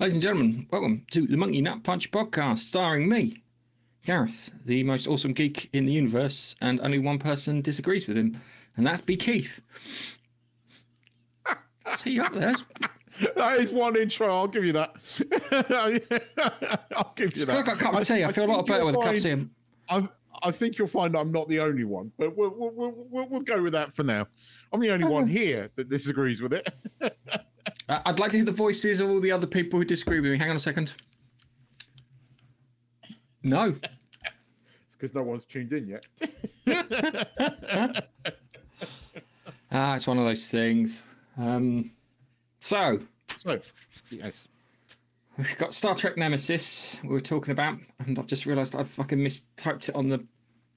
Ladies and gentlemen, welcome to the Monkey Nut Punch podcast, starring me, Gareth, the most awesome geek in the universe, and only one person disagrees with him, and that's B. Keith. See you up there. That is one intro. I'll give you that. I'll give you I feel that. like a cup of tea. I, feel a lot better with a cup of find- tea. I, I think you'll find I'm not the only one, but we'll, we'll, we'll, we'll go with that for now. I'm the only one here that disagrees with it. Uh, I'd like to hear the voices of all the other people who disagree with me. Hang on a second. No. It's because no one's tuned in yet. Ah, it's one of those things. Um, so, So, yes. We've got Star Trek Nemesis we were talking about, and I've just realised I've fucking mistyped it on the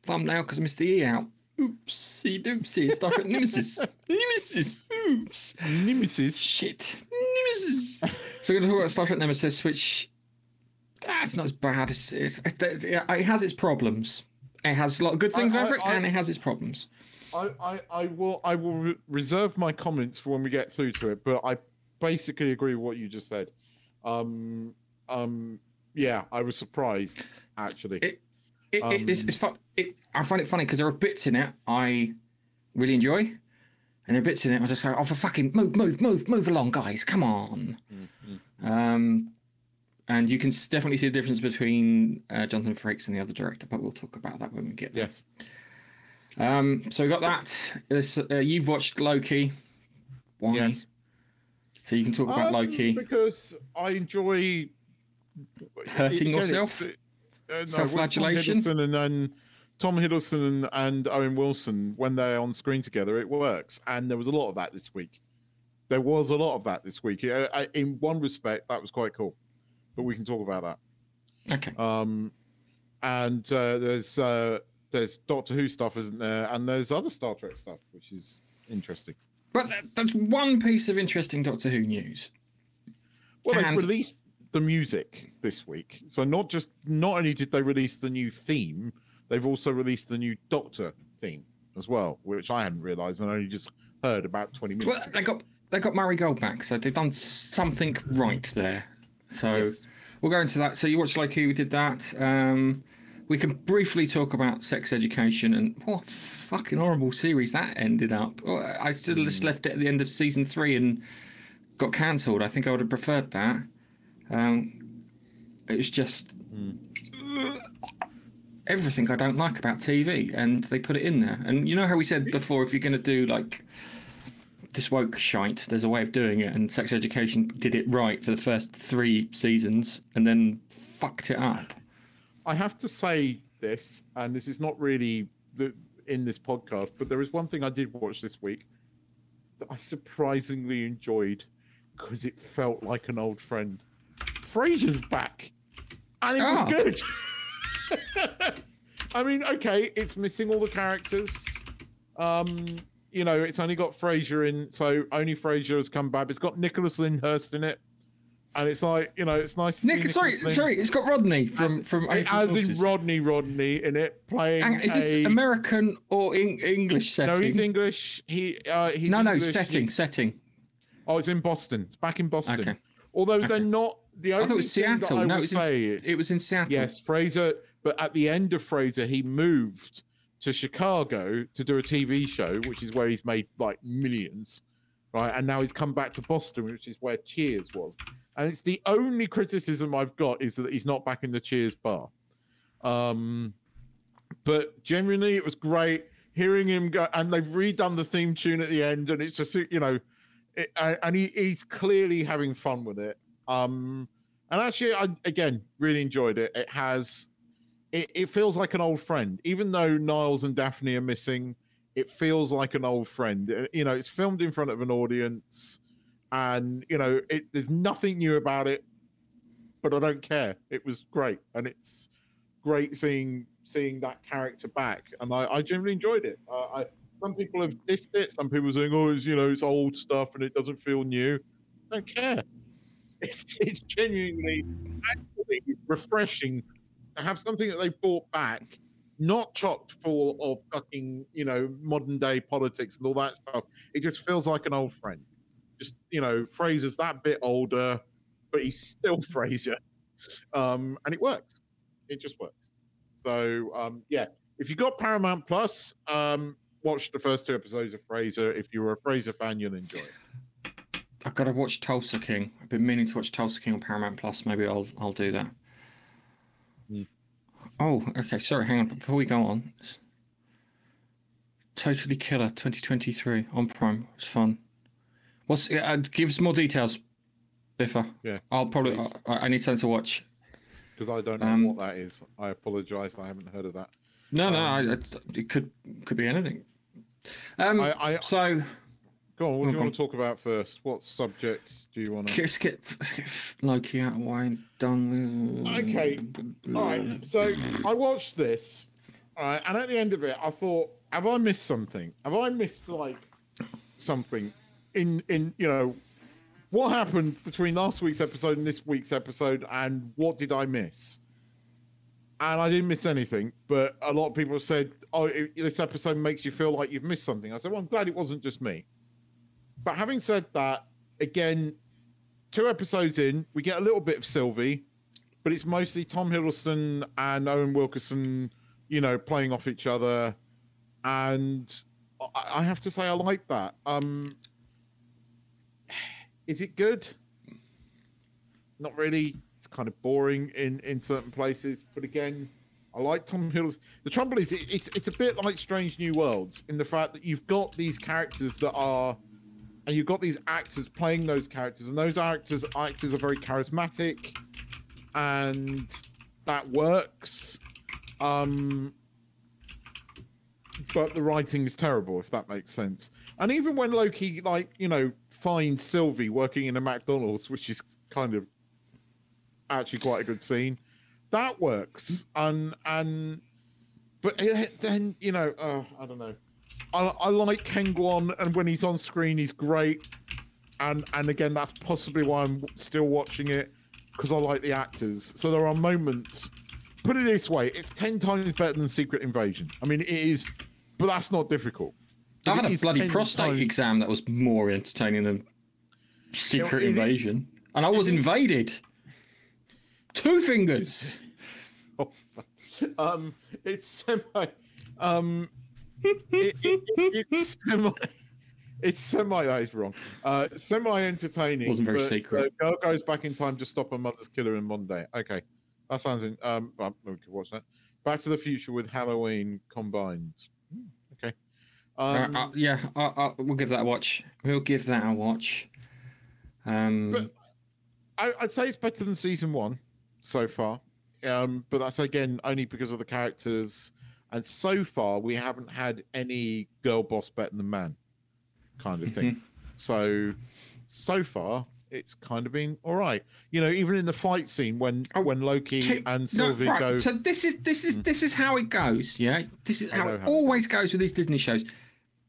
thumbnail because I missed the E out. Oopsie doopsie, Star Trek Nemesis. Nemesis. Oops. Nemesis. Shit. Nemesis. so we're going to talk about Star Trek Nemesis, which that's not as bad. It's, it's, it, it has its problems. It has a lot of good things I- over it, I- I- and it has its problems. I, I, I will I will re- reserve my comments for when we get through to it, but I basically agree with what you just said. Um, um, yeah, I was surprised actually. It- It, it, it's, Um, it's fun. It, I find it funny because there are bits in it I really enjoy, and there are bits in it I just go, "Oh, for fucking move, move, move, move along, guys! Come on." Um, and you can definitely see the difference between uh, Jonathan Frakes and the other director, but we'll talk about that when we get there. yes. Um, so we got that. This, uh, you've watched Loki. Why? Yes. So you can talk about Um, Loki. because I enjoy Hurting again, yourself? it's, uh, no, Self-flagellation? Hiddleston and then Tom Hiddleston and Owen Wilson when they're on screen together, it works. And there was a lot of that this week. There was a lot of that this week. I- In one respect, that was quite cool, but we can talk about that. Okay. Um, and uh, there's uh, there's Doctor Who stuff, isn't there? And there's other Star Trek stuff, which is interesting. But that, that's one piece of interesting Doctor Who news. Well, they And- released the music this week, so not just not only did they release the new theme, they've also released the new Doctor theme as well, which I hadn't realised and only just heard about twenty minutes. Well, ago. they got they got Murray Gold back, so they've done something right there. So Yes. we'll go into that. So you watched Loki, we did that. Um, we can briefly talk about sex education and what a fucking horrible series that ended up. Oh, I still Hmm. just left it at the end of season three and got cancelled. I think I would have preferred that. Um, it was just everything I don't like about TV, and they put it in there. And you know how we said before, if you're going to do like this woke shite, there's a way of doing it, and Sex Education did it right for the first three seasons, and then fucked it up. I have to say this, and this is not really the, in this podcast, but there is one thing I did watch this week that I surprisingly enjoyed because it felt like an old friend. Frasier's back, and it Ah. was good. I mean, okay, it's missing all the characters. Um, you know, it's only got Frasier in, so only Frasier has come back. It's got Nicholas Lyndhurst in it, and it's like, you know, it's nice. to see Nick, sorry, Nicholas sorry, it's got Rodney from as, from it- as in Rodney Rodney in it playing. Hang is this a- American or in, English setting? No, he's English. He uh, he's no, no, English. setting, He- setting. oh, it's in Boston. It's back in Boston. Okay. Although they're not the I only thought it was Seattle. I No, it was, in, say. it was in Seattle. yes, Frasier. But at the end of Frasier, he moved to Chicago to do a TV show, which is where he's made like millions, right? And now he's come back to Boston, which is where Cheers was. And it's the only criticism I've got is that he's not back in the Cheers bar. Um, but genuinely, it was great hearing him go. And they've redone the theme tune at the end, and it's just you know, it, and and he, he's clearly having fun with it. Um, and actually, I again really enjoyed it. It has, it, it feels like an old friend, even though Niles and Daphne are missing. It feels like an old friend. Uh, You know, it's filmed in front of an audience, and you know, it, there's nothing new about it. But I don't care. It was great, and it's great seeing seeing that character back, and I, I generally enjoyed it. Uh, I, some people have dissed it. Some people are saying, "Oh, it's you know, it's old stuff and it doesn't feel new." I don't care. It's it's genuinely actually refreshing to have something that they brought back, not chocked full of fucking you know modern day politics and all that stuff. It just feels like an old friend. Just you know, Frasier's that bit older. but he's still Frasier, um, and it works. It just works. So um, yeah, if you got Paramount Plus, um, watch the first two episodes of Frasier. If you're a Frasier fan, you'll enjoy it. I've got to watch Tulsa King. I've been meaning to watch Tulsa King on Paramount Plus. Maybe I'll I'll do that. Mm. Oh, okay. Sorry, hang on. Before we go on, Totally Killer 2023 on Prime. It's fun. What's uh, give us more details, Biffa? Yeah, I'll probably. I, I need something to watch. Because I don't know Um, what that is. I apologise. I haven't heard of that. No, no, Um, I, it, it could could be anything. Um. I, I so go on. What do you want to talk about first? What subjects do you want to? let's get, let's get Loki out of the way and done. Okay, All right. So I watched this, all right, and at the end of it, I thought, have I missed something? Have I missed like something in in you know what happened between last week's episode and this week's episode, and what did I miss? And I didn't miss anything, but a lot of people said, "Oh, it, this episode makes you feel like you've missed something." I said, "Well, I'm glad it wasn't just me." But having said that, again, two episodes in, we get a little bit of Sylvie, but it's mostly Tom Hiddleston and Owen Wilkerson, you know, playing off each other, and I, have to say I like that. Um, is it good? Not really. It's kind of boring in in certain places, but again, I like Tom Hiddleston. The trouble is, it, it's it's a bit like Strange New Worlds in the fact that you've got these characters that are and you've got these actors playing those characters, and those actors actors are very charismatic, and that works. Um, but the writing is terrible, if that makes sense. And even when Loki, like you know, finds Sylvie working in a McDonald's, which is kind of actually quite a good scene, that works. And and but it- then you know, uh, I don't know. I, I like Ken Guan, and when he's on screen, he's great. And and again, that's possibly why I'm still watching it because I like the actors. So there are moments. Put it this way: it's ten times better than Secret Invasion. I mean, it is, but that's not difficult. I've had a bloody prostate times- exam that was more entertaining than Secret it Invasion, and I was invaded. Two fingers. Oh, um, it's semi. Um, it, it, it, it's semi. It's semi. That is wrong. Uh, semi entertaining. Wasn't very but, secret. Uh, girl goes back in time to stop her mother's killer in Monday. Okay, that sounds. In, um, well, we could watch that. Back to the Future with Halloween combined. Hmm, Okay. Um, uh, uh, yeah, uh, uh, we'll give that a watch. We'll give that a watch. Um, But- I, I'd say it's better than season one so far, um, but that's again only because of the characters. And so far, we haven't had any girl boss better than man kind of thing. So, so far, it's kind of been all right. You know, even in the fight scene when Oh, when Loki Ki- and no, Sylvie right, go, So this is this is hmm. this is how it goes. Yeah, this is how it how it always goes with these Disney shows.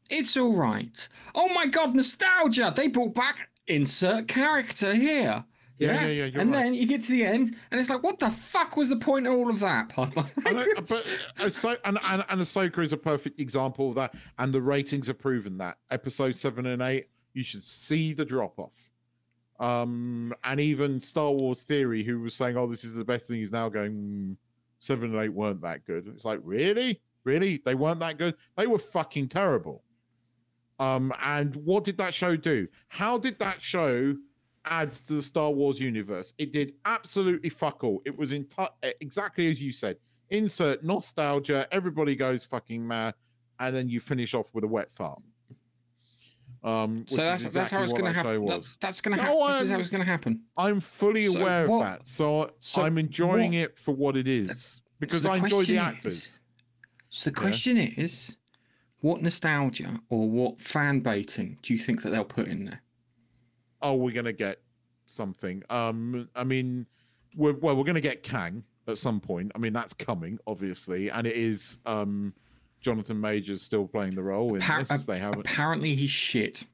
It's all right. Oh my god, nostalgia! They brought back insert character here. Yeah, yeah, yeah, you're and right. then you get to the end, and it's like, what the fuck was the point of all of that? Know, but uh, so and, and and Ahsoka is a perfect example of that, and the ratings have proven that. Episode seven and eight, you should see the drop off. Um, and even Star Wars Theory, who was saying, "Oh, this is the best thing," is now going, "Mm, seven and eight weren't that good. It's like, really, really, they weren't that good. They were fucking terrible. Um, and what did that show do? How did that show add to the Star Wars universe? It did absolutely fuck all. It was in tu- exactly as you said. Insert nostalgia. Everybody goes fucking mad, and then you finish off with a wet fart. Um, so that's is that's how it's going to happen. That- was. that's going to No, happen. This is how I'm- it's going to happen. I'm fully So aware what- of that, so, so I'm enjoying what- it for what it is because the I enjoy the actors. is- So the question is, what nostalgia or what fan baiting do you think that they'll put in there? Oh, we're gonna get something. Um, I mean, we're well, we're gonna get Kang at some point. I mean, that's coming, obviously, and it is um, Jonathan Majors still playing the role in Appar- this. They haven't. Apparently, he's shit.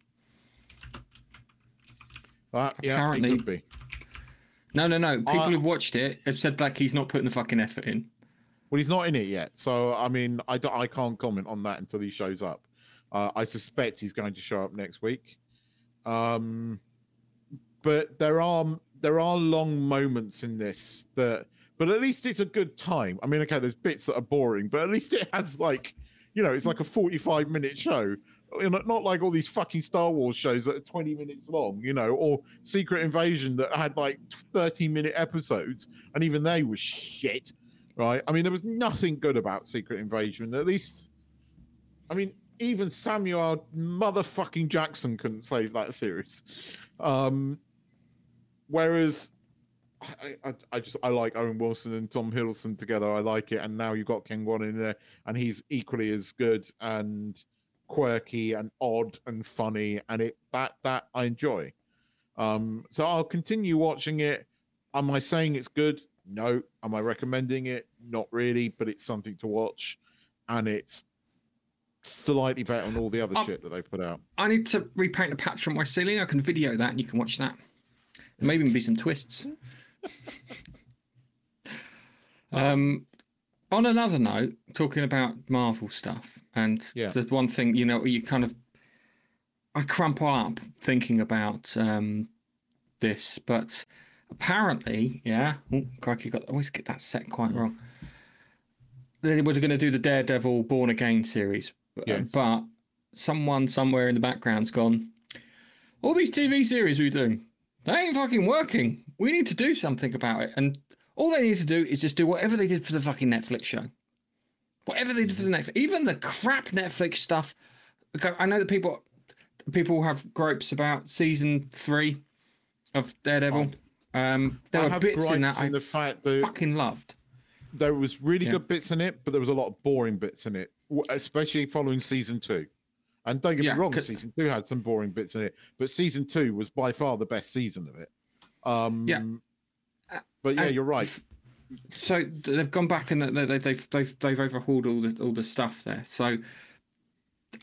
Uh, yeah, apparently- could be. No, no, no. People Uh, who've watched it have said like he's not putting the fucking effort in. Well, he's not in it yet, so I mean, I don't, I can't comment on that until he shows up. Uh, I suspect he's going to show up next week. Um, but there are there are long moments in this that, but at least it's a good time. I mean, okay, there's bits that are boring, but at least it has like, you know, it's like a 45 minute show. Not like all these fucking Star Wars shows that are 20 minutes long, you know, or Secret Invasion that had like 30 minute episodes, and even they were shit, right? I mean, there was nothing good about Secret Invasion. At least, I mean, even Samuel motherfucking Jackson couldn't save that series. Um, whereas I, I, I, just I like Owen Wilson and Tom Hiddleston together. I like it, and now you've got Ken Won in there, and he's equally as good and quirky and odd and funny, and it that that I enjoy. Um, so I'll continue watching it. Am I saying it's good? No. Am I recommending it? Not really, but it's something to watch, and it's slightly better than all the other um, shit that they put out. I need to repaint the patch on my ceiling. I can video that, and you can watch that. There may even be some twists. um, on another note, talking about Marvel stuff, and yeah. the one thing you know, you kind of, I crumple up thinking about um, this, but apparently, yeah, oh, crikey, got I always get that set quite wrong. They were going to do the Daredevil Born Again series, yes. but someone somewhere in the background's gone. All these TV series we do, they ain't fucking working. We need to do something about it. And all they need to do is just do whatever they did for the fucking Netflix show. Whatever they did for the Netflix, even the crap Netflix stuff. I know that people people have gripes about season three of Daredevil. Um, there I were bits in that in I the fact that fucking loved. There was really yeah. good bits in it, but there was a lot of boring bits in it, especially following season two. And don't get yeah, me wrong, season two had some boring bits in it, but season two was by far the best season of it. Um, yeah. But yeah, you're right. So they've gone back and they, have they've, they've they've overhauled all the all the stuff there. So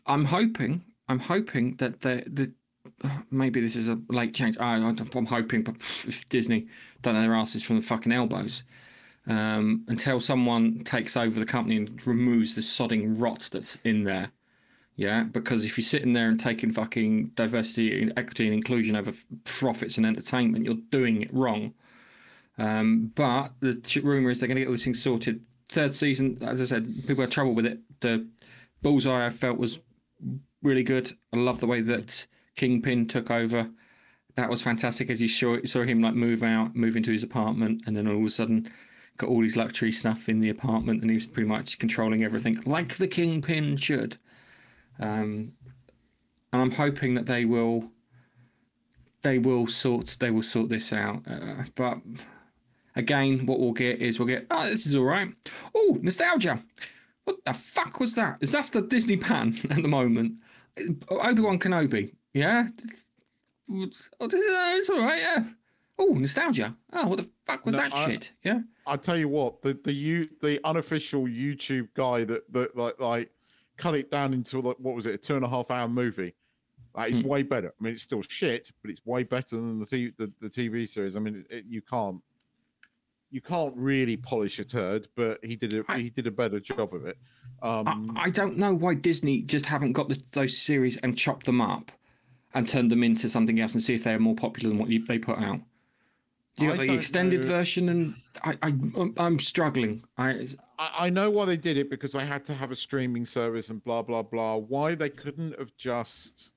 I'm hoping I'm hoping that the the maybe this is a late change. I, I'm hoping, but if Disney don't know their asses from the fucking elbows um, until someone takes over the company and removes the sodding rot that's in there. Yeah, because if you're sitting there and taking fucking diversity, equity, and inclusion over profits and entertainment, you're doing it wrong. Um, but the t- rumor is they're going to get this thing sorted. Third season, as I said, people had trouble with it. The bullseye I felt was really good. I love the way that Kingpin took over. That was fantastic as you saw, saw him like move out, move into his apartment, and then all of a sudden got all his luxury stuff in the apartment, and he was pretty much controlling everything like the Kingpin should. Um, and I'm hoping that they will they will sort they will sort this out. Uh, but again, what we'll get is we'll get oh this is all right. Oh nostalgia. What the fuck was that? Is that the Disney pan at the moment? Obi Wan Kenobi. Yeah. Oh, this it's all right. Yeah. Oh nostalgia. Oh what the fuck was no, that I, shit? Yeah. I tell you what the the you the unofficial YouTube guy that that like like cut it down into like what was it, a two and a half hour movie. That is mm. way better. I mean, it's still shit, but it's way better than the t- the, the TV series. I mean, it, you can't you can't really polish a turd, but he did a I, he did a better job of it. Um, I, I, don't know why Disney just haven't got the, those series and chopped them up and turned them into something else and see if they're more popular than what you, they put out. You got the extended know. version, and I, I, um, I'm struggling. I, I know why they did it because they had to have a streaming service and blah blah blah. Why they couldn't have just,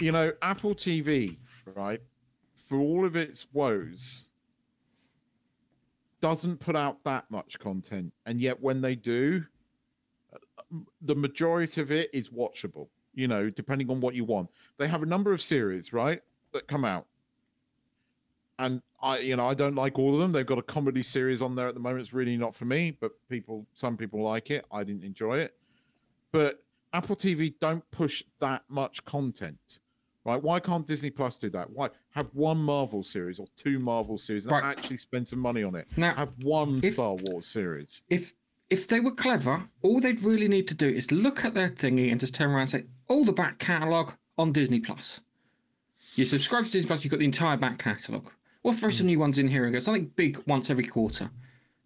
you know, Apple TV, right? For all of its woes, doesn't put out that much content, and yet when they do, the majority of it is watchable. You know, depending on what you want. They have a number of series, right? That come out. And I, you know, I don't like all of them. They've got a comedy series on there at the moment. It's really not for me, but people, some people like it. I didn't enjoy it. But Apple TV don't push that much content, right? Why can't Disney Plus do that? Why have one Marvel series or two Marvel series and right. actually spend some money on it? Now, have one if, Star Wars series. If if they were clever, all they'd really need to do is look at their thingy and just turn around and say, all the back catalogue on Disney Plus. You subscribe to Disney Plus, you've got the entire back catalogue. We'll throw some new ones in here and go something big once every quarter,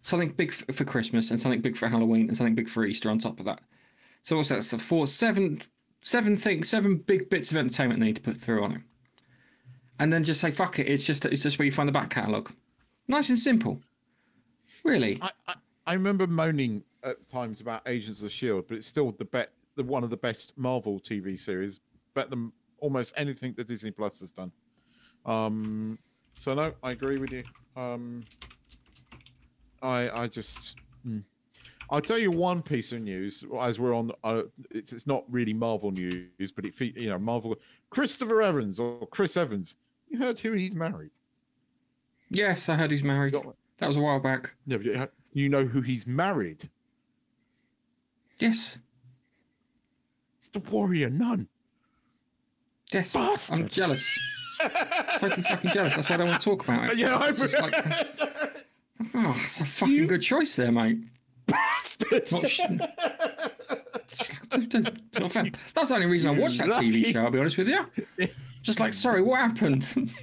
something big for Christmas, and something big for Halloween, and something big for Easter on top of that. So what's that? So four, seven, seven things, seven big bits of entertainment they need to put through on it. and then just say fuck it. It's just it's just where you find the back catalogue. Nice and simple. Really. I, I, I remember moaning at times about Agents of Shield, but it's still the bet the one of the best Marvel TV series, better than almost anything that Disney Plus has done. Um, so no, I agree with you. Um, I I just. hmm. I'll tell you one piece of news as we're on. Uh, it's it's not really Marvel news, but it you know Marvel. Christopher Evans or Chris Evans. You heard who he's married? yes, I heard he's married. Got- That was a while back. You- you know who he's married? Yes. It's the Warrior Nun. Yes. I'm jealous. totally fucking jealous. That's why I don't want to talk about it. Yeah, I It's just like, oh, it's a fucking good choice there, mate. bastard. Not sh- It's like, dude, dude, it's not fair. That's the only reason I watched that TV show. I'll be honest with you. Just like, sorry, what happened?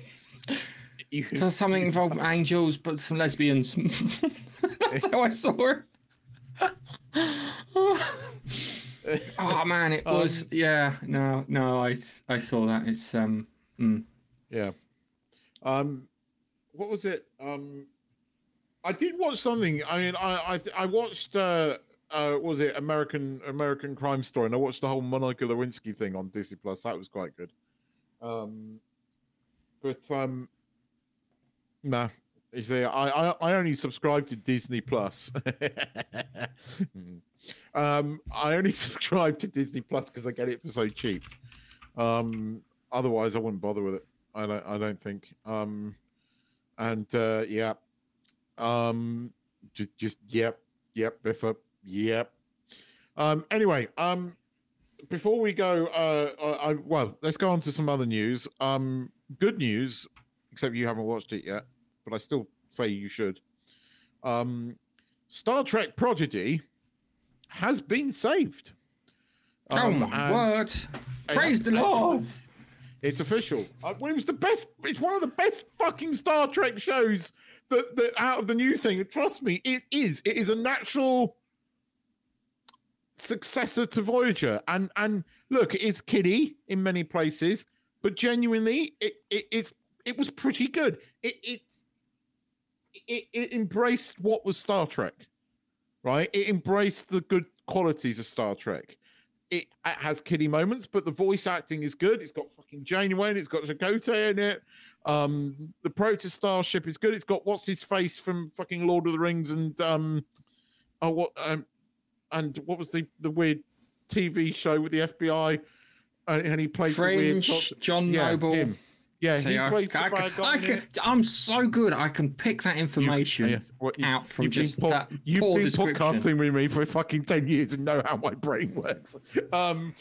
You- So something involved angels, but some lesbians. That's how I saw her. oh man, it was yeah. No, no, I, I saw that. It's um. mm. yeah. Um, what was it? Um, I did watch something. I mean, I I, I watched. Uh, uh, was it American American Crime Story? And I watched the whole Monica Lewinsky thing on Disney Plus. That was quite good. Um, but um, nah. You see, I, I I only subscribe to Disney Plus. um, I only subscribe to Disney Plus because I get it for so cheap. Um, otherwise, I wouldn't bother with it. I don't. I don't think. Um, and uh, yeah. Um, just just yep, yep, biff up, yep. Um, anyway, um, before we go, uh, I, I well, let's go on to some other news. Um, good news, except you haven't watched it yet, but I still say you should. Um, Star Trek Prodigy has been saved. Oh Um, my and- word! Praise the Lord! It's official. Uh, well, it was the best. It's one of the best fucking Star Trek shows that that out of the new thing. Trust me, it is. It is a natural successor to Voyager. And and look, it's kiddie in many places, but genuinely, it it it, it was pretty good. It it, it it embraced what was Star Trek, right? It embraced the good qualities of Star Trek it, it has kiddie moments, but the voice acting is good. It's got fucking Janeway, and it's got Chakotay in it. Um, the Protostar ship is good. It's got what's his face from fucking Lord of the Rings and um, oh what um, and what was the the weird TV show with the FBI? Uh, and he played the weird John yeah, Noble. him. Yeah, See, he I, plays I, the I, can, I'm so good. I can pick that information Yes, what, you- out from just that You've poor been podcasting with me for fucking ten years and know how my brain works. Um,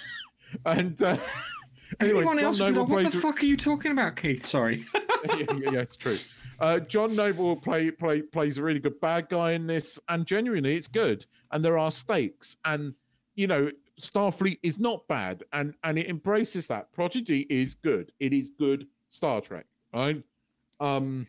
and uh, anyway, John else would be Noble like, what the fuck are you talking about, Keith? Sorry. yeah, yeah, yeah, it's true. Uh, John Noble play, play plays a really good bad guy in this, and genuinely, it's good. And there are stakes, and you know, Starfleet is not bad, and and it embraces that. Prodigy is good. It is good Star Trek, right? Um,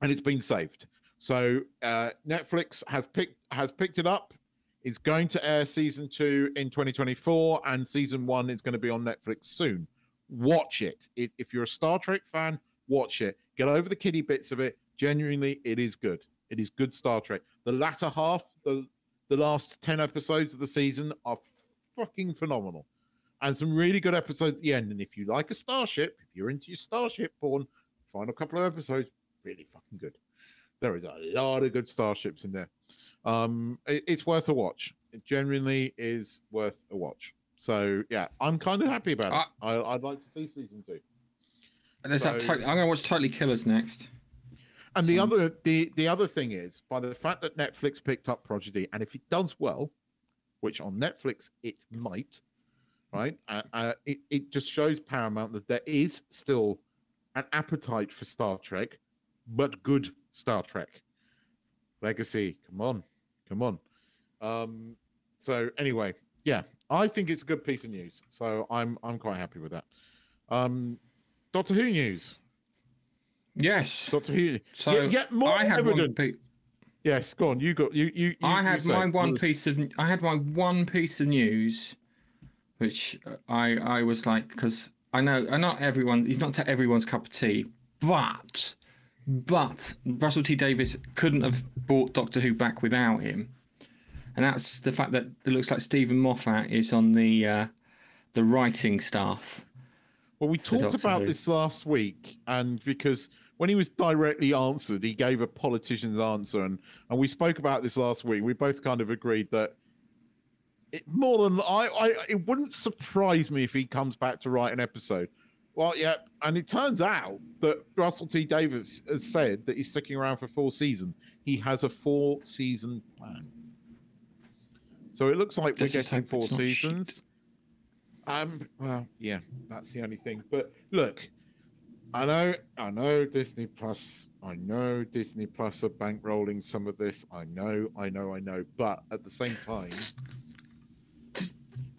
and it's been saved. So uh, Netflix has picked has picked it up. It's going to air season two in 2024, and season one is going to be on Netflix soon. Watch it. it. If you're a Star Trek fan, watch it. Get over the kiddie bits of it. Genuinely, it is good. It is good Star Trek. The latter half, the the last 10 episodes of the season are fucking phenomenal. And some really good episodes at the end. And if you like a starship, if you're into your starship porn, final couple of episodes, really fucking good. There is a lot of good starships in there. Um, it- it's worth a watch. It genuinely is worth a watch. So yeah, I'm kind of happy about it. I, I'd like to see season two. And There's that So- totally, I'm going to watch Totally Killers next. And the other the the other thing is by the fact that Netflix picked up Prodigy, and if it does well, which on Netflix it might, right? Uh, uh, it it just shows Paramount that there is still an appetite for Star Trek, but good Star Trek. Legacy, come on, come on. Um, so anyway, yeah, I think it's a good piece of news. So I'm I'm quite happy with that. Um, Doctor Who news. Yes. Doctor Who. So yet, yet more I had one evidence. piece. Yes, go on. You got you. You. you I had say. my one piece of. I had my one piece of news, which uh, I I was like because I know, I not everyone. He's not to everyone's cup of tea, but but Russell T Davies couldn't have brought Doctor Who back without him, and that's the fact that it looks like Steven Moffat is on the uh, the writing staff. Well, we talked Doctor about Who. this last week, and because when he was directly answered, he gave a politician's answer, and and we spoke about this last week. We both kind of agreed that it more than I, I it wouldn't surprise me if he comes back to write an episode. Well, yeah, and it turns out that Russell T Davies has said that he's sticking around for four seasons. He has a four season plan. So it looks like Let's we're getting four not shit. seasons. Um, well, yeah, that's the only thing. But look, I know, I know Disney Plus. I know Disney Plus are bankrolling some of this. I know, I know, I know. But at the same time,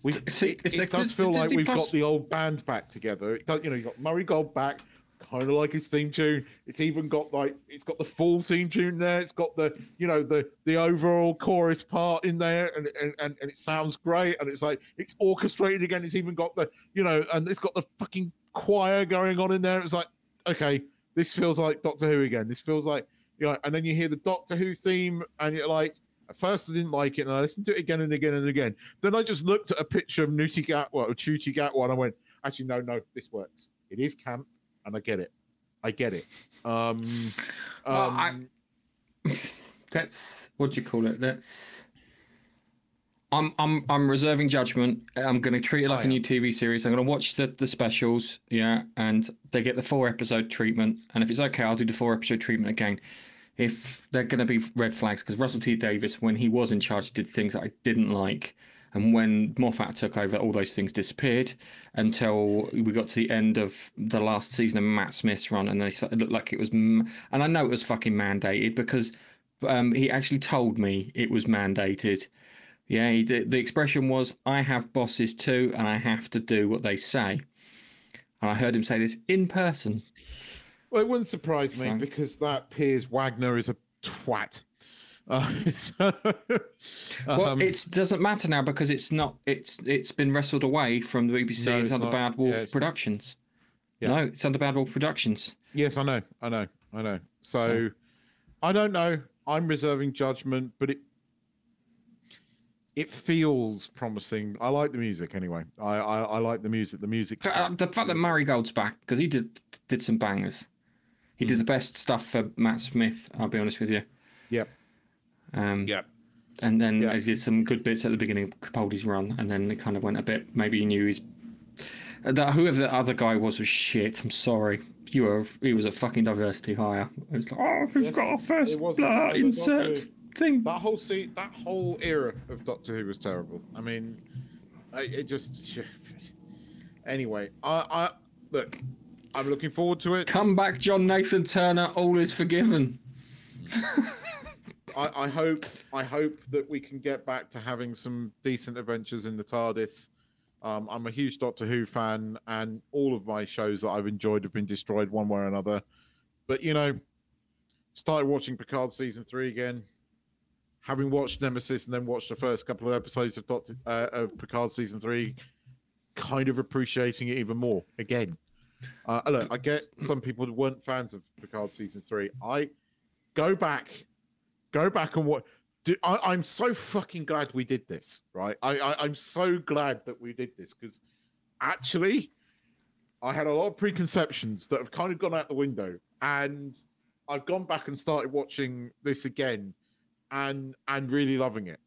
we See, it, if it does feel like we've got the old band back together. It does, you know, you got Murray Gold back, kind of like his theme tune. It's even got like it's got the full theme tune there. It's got the you know the the overall chorus part in there, and and and, and it sounds great. And it's like it's orchestrated again. It's even got the you know, and it's got the fucking choir going on in there. It's like okay, this feels like Doctor Who again. This feels like you know, and then you hear the Doctor Who theme, and you're like. At first, I didn't like it, and I listened to it again and again and again. Then I just looked at a picture of Newty Gatwa or Ncuti Gatwa, and I went, "Actually, no, no, this works. It is camp, and I get it. I get it." Um, Well, um, I- That's what do you call it? That's. I'm I'm I'm reserving judgment. I'm going to treat it like a new TV series. I'm going to watch the the specials, yeah, and they get the four episode treatment. And if it's okay, I'll do the four episode treatment again. If they're going to be red flags, because Russell T Davies, when he was in charge, did things that I didn't like. And when Moffat took over, all those things disappeared until we got to the end of the last season of Matt Smith's run, and they it looked like it was. And I know it was fucking mandated because um, he actually told me it was mandated. Yeah, he, the, the expression was, "I have bosses too, and I have to do what they say." And I heard him say this in person. well, it wouldn't surprise me So- because that Piers Wenger is a twat. Uh, so, Well, um, it doesn't matter now because it's not. It's it's been wrestled away from the BBC. No, it's under not. Bad Wolf Yeah. Productions. Yeah. No, it's under Bad Wolf Productions. yes, I know, I know, I know. So, I don't know. I'm reserving judgment, but it it feels promising. I like the music anyway. I I, I like the music. The music. Uh, The fact that Murray Gold's back because he did did some bangers. He Hmm. did the best stuff for Matt Smith. I'll be honest with you. Yep. Um, Yep. And then Yeah. he did some good bits at the beginning of Capaldi's run, and then it kind of went a bit. Maybe he knew he's that whoever the other guy was was shit. I'm sorry. You were he was a fucking diversity hire. It was like, oh, we've Yes, got a first it was- blur insert Doctor thing. That whole se- that whole era of Doctor Who was terrible. I mean, I, it just. Anyway, I, I look. I'm looking forward to it. Come back, John Nathan Turner. All is forgiven. I, I hope. I hope that we can get back to having some decent adventures in the TARDIS. Um, I'm a huge Doctor Who fan, and all of my shows that I've enjoyed have been destroyed one way or another. But you know, started watching Picard season three again. Having watched Nemesis and then watched the first couple of episodes of Doctor uh, of Picard season three, kind of appreciating it even more again. Uh, look, I get some people who weren't fans of Picard season three. I go back, go back and watch. Do, I, I'm so fucking glad we did this, right? I, I I'm so glad that we did this because actually, I had a lot of preconceptions that have kind of gone out the window, and I've gone back and started watching this again, and and really loving it.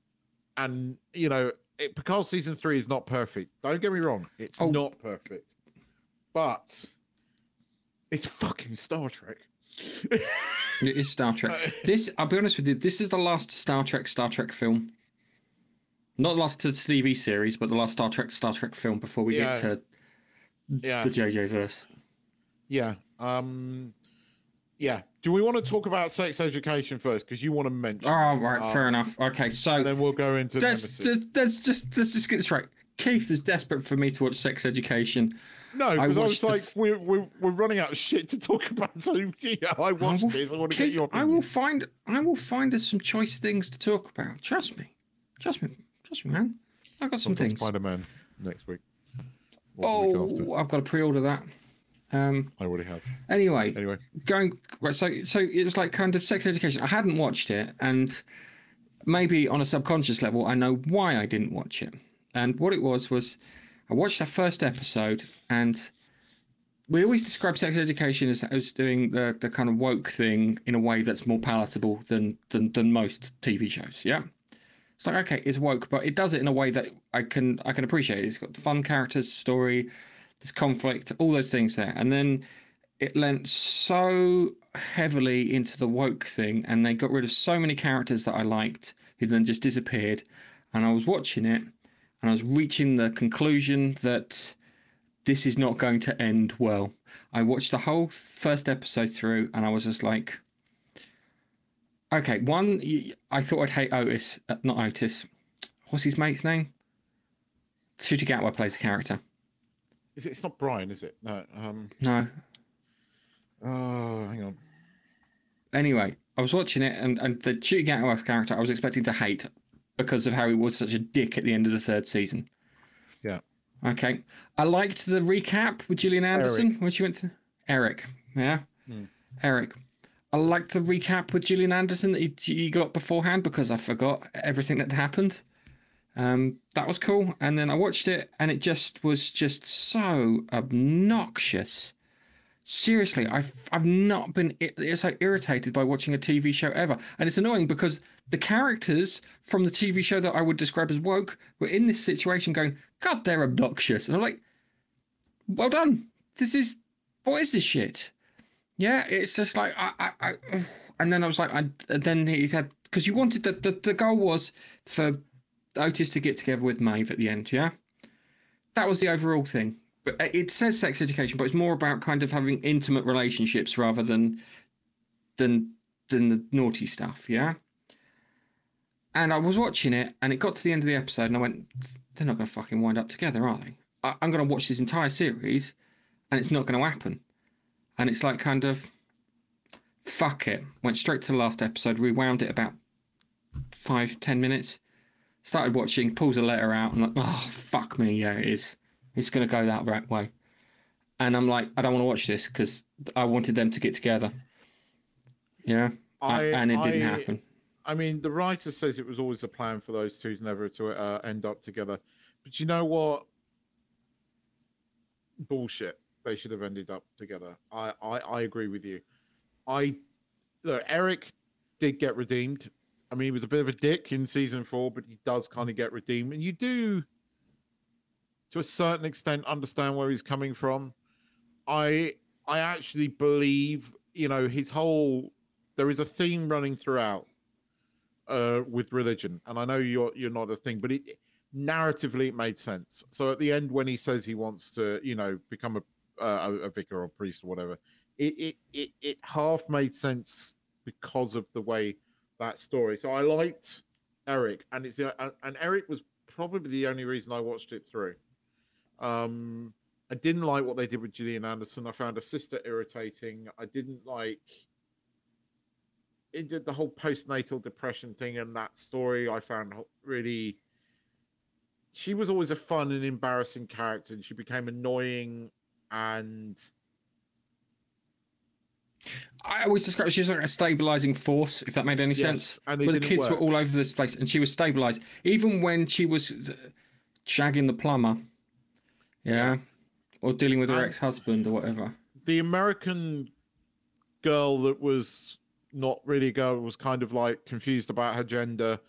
And you know, it, Picard season three is not perfect. Don't get me wrong; it's Oh. not perfect, but it's fucking Star Trek. It is Star Trek. This, I'll be honest with you, this is the last Star Trek Star Trek film. Not the last TV series, but the last Star Trek Star Trek film before we Yeah. get to Yeah. the JJ verse. Yeah. Um yeah. Do we want to talk about sex education first? Because you want to mention Oh, right, Um, fair enough. Okay, so then we'll go into let's, let's just let's just get this right. Keith was desperate for me to watch Sex Education. No, I because I, was watched like, f- we're, we're we're running out of shit to talk about. So yeah, I watched will- this. I want to get your I will find I will find us some choice things to talk about. Trust me, trust me, trust me, man. I got some things. Spider Man next week. or the week. Oh, I've got to pre-order that. Um, I already have. anyway, Anyway, going right, so so it was like kind of sex education. I hadn't watched it, and maybe on a subconscious level, I know why I didn't watch it. And what it was was, I watched that first episode, and we always describe sex education as, as doing the, the kind of woke thing in a way that's more palatable than than than most TV shows. Yeah. It's like okay, it's woke, but it does it in a way that I can I can appreciate. It's got fun characters, story, there's conflict, all those things there, and then it lent so heavily into the woke thing, and they got rid of so many characters that I liked, who then just disappeared. And I was watching it, and I was reaching the conclusion that this is not going to end well. I watched the whole first episode through, and I was just like, okay, one, I thought I'd hate Otis, uh, not Otis. What's his mate's name? Ncuti Gatwa plays a character. Is it, it's not Brian, is it? No. Um. No, Oh, hang on. anyway, I was watching it, and, and the Gatwa's character I was expecting to hate because of how he was such a dick at the end of the third season. Yeah. Okay. I liked the recap with Gillian Anderson when she went to Eric. Yeah. Hmm. Eric. I liked the recap with Gillian Anderson that he, he got beforehand because I forgot everything that happened. Um, that was cool. And then I watched it and it just was just so obnoxious. Seriously, I've I've not been it's irritated by watching a TV show ever, and it's annoying because the characters from the TV show that I would describe as woke were in this situation going, God, they're obnoxious, and I'm like, well done. This is what is this shit? Yeah, it's just like I, I, I and then I was like, I and then he had because you wanted the, the the goal was for Otis to get together with Maeve at the end, yeah. That was the overall thing. But uh, it says sex education, but it's more about kind of having intimate relationships rather than than than the naughty stuff, yeah. And I was watching it, and it got to the end of the episode, and I went, "They're not going to fucking wind up together, are they? I, I'm going to watch this entire series, and it's not going to happen." And it's like kind of, fuck it. Went straight to the last episode, rewound it about five, ten minutes. Started watching, pulls a letter out, and like, oh fuck me, yeah, it is. It's going to go that right way. And I'm like, I don't want to watch this because I wanted them to get together. Yeah, I, and it didn't I- happen. I mean, the writer says it was always a plan for those two never to uh, end up together. But you know what? Bullshit. They should have ended up together. I, I, I agree with you. I look, Eric did get redeemed. I mean, he was a bit of a dick in season four, but he does kind of get redeemed. And you do, to a certain extent, understand where he's coming from. I I actually believe, you know, his whole there is a theme running throughout uh, with religion, and I know you're you're not a thing, but it narratively it made sense. So at the end, when he says he wants to, you know, become a a, a vicar or priest or whatever, it, it it it half made sense because of the way that story. So I liked Eric, and it's the- and- and Eric was probably the only reason I watched it through. Um, I didn't like what they did with Gillian Anderson. I found her sister irritating. I didn't like it did the whole postnatal depression thing and that story I found really she was always a fun and embarrassing character and she became annoying and I always describe she was like a stabilizing force, if that made any yes, sense. and Where the kids work. were all over this place, and she was stabilized, even when she was uh, shagging the plumber, yeah, or dealing with her ex-husband or whatever. the American girl that was not really a girl was kind of like confused about her gender.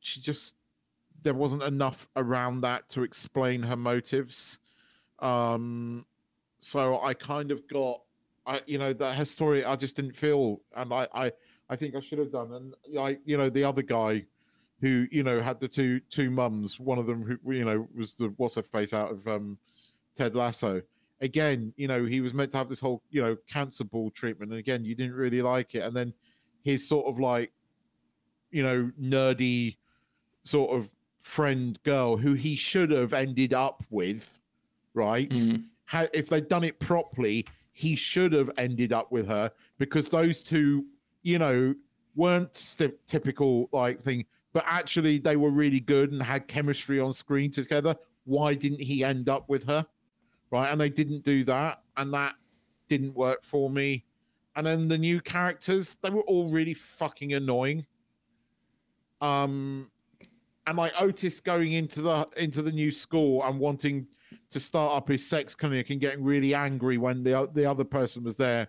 She just there wasn't enough around that to explain her motives. Um so I kind of got I you know that her story I just didn't feel and I I I think I should have done and like you know the other guy who you know had the two two mums one of them who you know was the what's her face out of um Ted Lasso again, you know, he was meant to have this whole, you know, cancer ball treatment. And again, you didn't really like it. And then his sort of like, you know, nerdy sort of friend girl who he should have ended up with, right? Mhm. How, if they'd done it properly, he should have ended up with her because those two, you know, weren't st- typical like thing, but actually they were really good and had chemistry on screen together. why didn't he end up with her? Right. And they didn't do that. And that didn't work for me. And then the new characters, they were all really fucking annoying. Um, and like Otis going into the into the new school and wanting to start up his sex clinic and getting really angry when the the other person was there.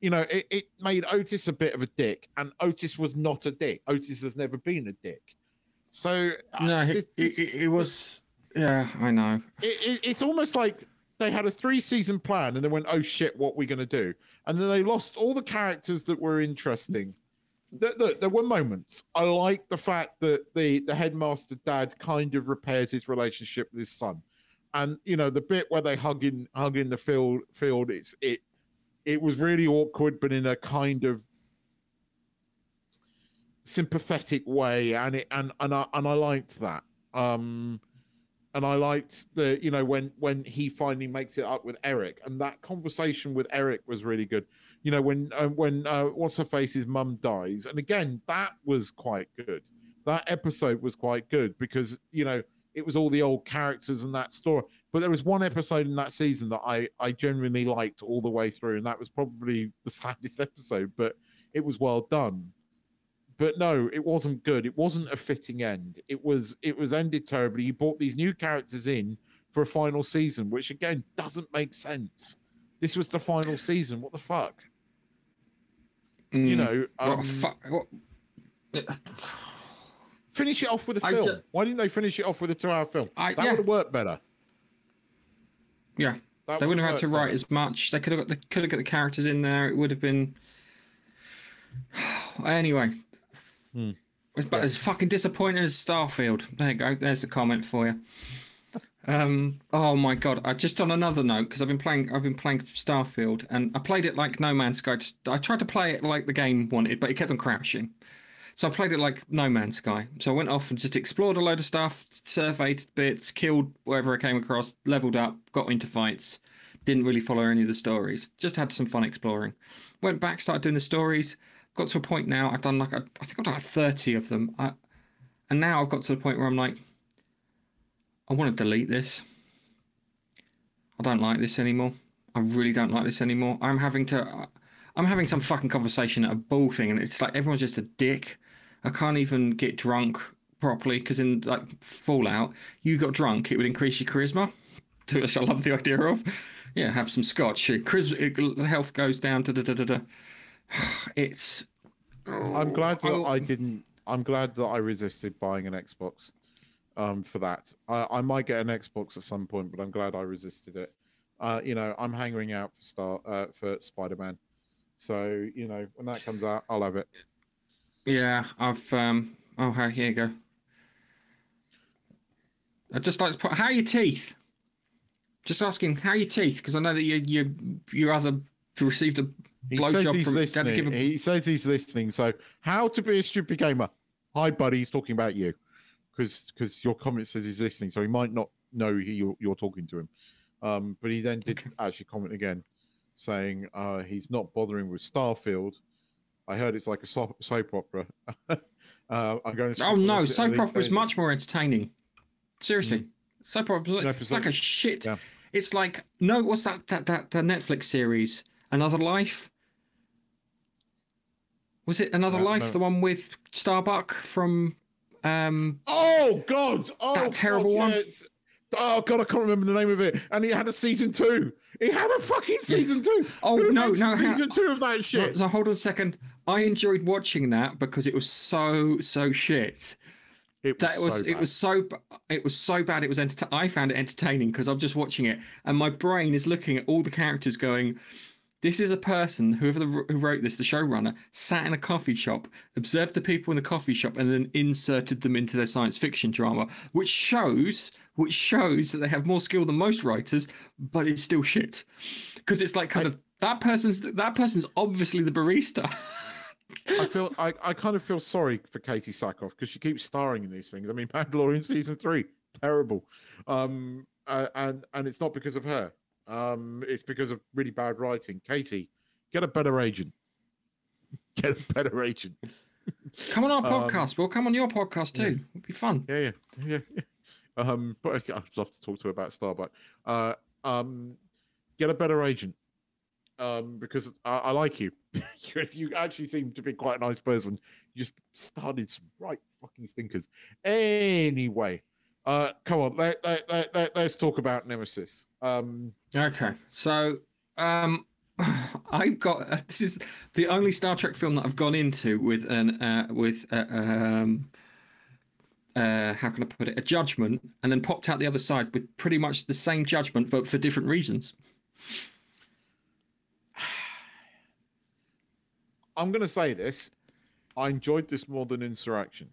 You know, it, it made Otis a bit of a dick, and Otis was not a dick. Otis has never been a dick. So uh, No, this- it, it, it, was. Yeah, I know. it, it, it's almost like they had a three season plan and they went, oh shit, what we going to do? And then they lost all the characters that were interesting. There, there, there were moments. I like the fact that the, the headmaster dad kind of repairs his relationship with his son. And you know, the bit where they hug in hug in the field field, it's it it was really awkward, but in a kind of sympathetic way, and it and and I and I liked that. Um and I liked the you know when when he finally makes it up with Eric, and that conversation with Eric was really good. You know when uh, when uh, what's her face's mum dies, and again that was quite good. That episode was quite good because you know it was all the old characters and that story. But there was one episode in that season that I I genuinely liked all the way through, and that was probably the saddest episode, but it was well done. But no it wasn't good. It wasn't a fitting end. It was it was ended terribly. You brought these new characters in for a final season which again doesn't make sense. This was the final season. What the fuck? You Mm. know What um, fu- what- finish it off with a film ju- why didn't they finish it off with a two-hour film I- that yeah. would have worked better yeah, That they would wouldn't have had to write better. as much. They could have got the could have got the characters in there. It would have been. anyway, Hmm. it's, but as fucking disappointing as Starfield. There you go. There's a comment for you. Um. Oh my god. I just on another note because I've been playing. I've been playing Starfield and I played it like No Man's Sky. I tried to play it like the game wanted, but it kept on crashing. So I played it like No Man's Sky. So I went off and just explored a load of stuff, surveyed bits, killed whatever I came across, leveled up, got into fights. Didn't really follow any of the stories. Just had some fun exploring. Went back, started doing the stories. Got to a point now. I've done like I think I've done like thirty of them. I, and now I've got to the point where I'm like, I want to delete this. I don't like this anymore. I really don't like this anymore. I'm having to. Uh, I'm having some fucking conversation at a ball thing, and it's like everyone's just a dick. I can't even get drunk properly because in like Fallout, you got drunk, it would increase your charisma, which I love the idea of. Yeah, have some scotch. Your charisma, health goes down. Da, da, da, da, da. It's. i'm glad that Oh, i didn't i'm glad that i resisted buying an xbox um for that i i might get an xbox at some point but i'm glad i resisted it uh you know i'm hanging out for star uh for spider-man so you know when that comes out i'll have it Yeah, I've. um Oh, here you go. I'd just like to put. How are your teeth? Just asking, how are your teeth? Because I know that you you you either received a he says he's from. listening a- he says he's listening so how to be a stupid gamer hi buddy he's talking about you because because your comment says he's listening so he might not know who you're, you're talking to him um but he then did Okay. actually comment again saying uh he's not bothering with starfield i heard it's like a soap, soap opera uh i'm going to Oh no, soap opera is much more entertaining. Seriously, soap opera An it's like a shit. yeah. It's like no, what's that that that the Netflix series, Another Life? Was it Another No, Life, no. the one with Starbuck from? um oh god oh That terrible God, one? oh god i can't remember the name of it and it had a season two it had a fucking season two Oh, Who no, no, how- season two of that shit So hold on a second. I enjoyed watching that because it was so so shit. It That was so it bad. was so it was so bad. It was enter- I found it entertaining because I'm just watching it and my brain is looking at all the characters going. This is a person, whoever the, who wrote this, the showrunner, sat in a coffee shop, observed the people in the coffee shop, and then inserted them into their science fiction drama, which shows, which shows that they have more skill than most writers, but it's still shit, because it's like kind of that person's that person's obviously the barista. I feel I, I kind of feel sorry for Katee Sackhoff because she keeps starring in these things. I mean, Mandalorian season three, terrible, um, uh, and and it's not because of her. Um, it's because of really bad writing. Katee, get a better agent. Get a better agent. come on our Um, podcast. we'll come on your podcast too. It'd be fun. Yeah, yeah, yeah. Um, but I'd love to talk to her about Starbuck. Uh, um, get a better agent. Um, because I, I like you. you. You actually seem to be quite a nice person. You just started some right fucking stinkers. Anyway, uh, come on, let, let, let, let, let's talk about Nemesis. Um, Okay, so um, I've got uh, this is the only Star Trek film that I've gone into with an uh, with uh, um, uh, how can I put it a judgment, and then popped out the other side with pretty much the same judgment, but for different reasons. I'm going to say this. I enjoyed this more than Insurrection.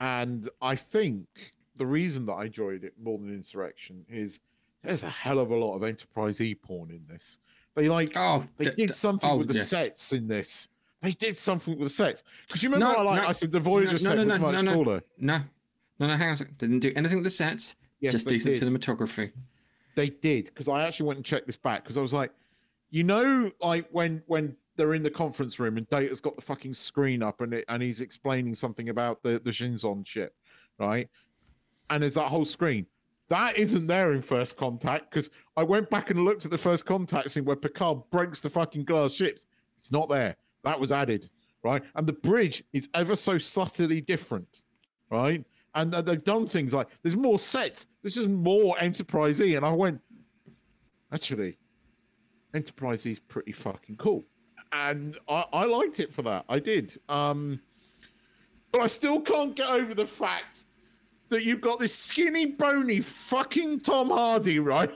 And I think the reason that I enjoyed it more than Insurrection is there's a hell of a lot of Enterprise E porn in this. They like, Oh, they d- did d- something oh, with the yes. sets in this. They did something with the sets. Because you remember No, I like no, I said the Voyager no, set no, was no, much no, no. cooler. No, no, no. Hang on a second. Didn't do anything with the sets. Yes, just decent did. cinematography. they did because I actually went and checked this back because I was like, you know, like when when they're in the conference room and Data's got the fucking screen up and it, and he's explaining something about the the Shinzon ship, right? And there's that whole screen. That isn't there in First Contact because I went back and looked at the First Contact scene where Picard breaks the fucking glass ships. It's not there. That was added, right? And the bridge is ever so subtly different, right? And they've done things like there's more sets. There's just more Enterprise E. And I went, actually, Enterprise E is pretty fucking cool. And I, I liked it for that. I did. Um, but I still can't get over the fact that you've got this skinny, bony fucking Tom Hardy, right?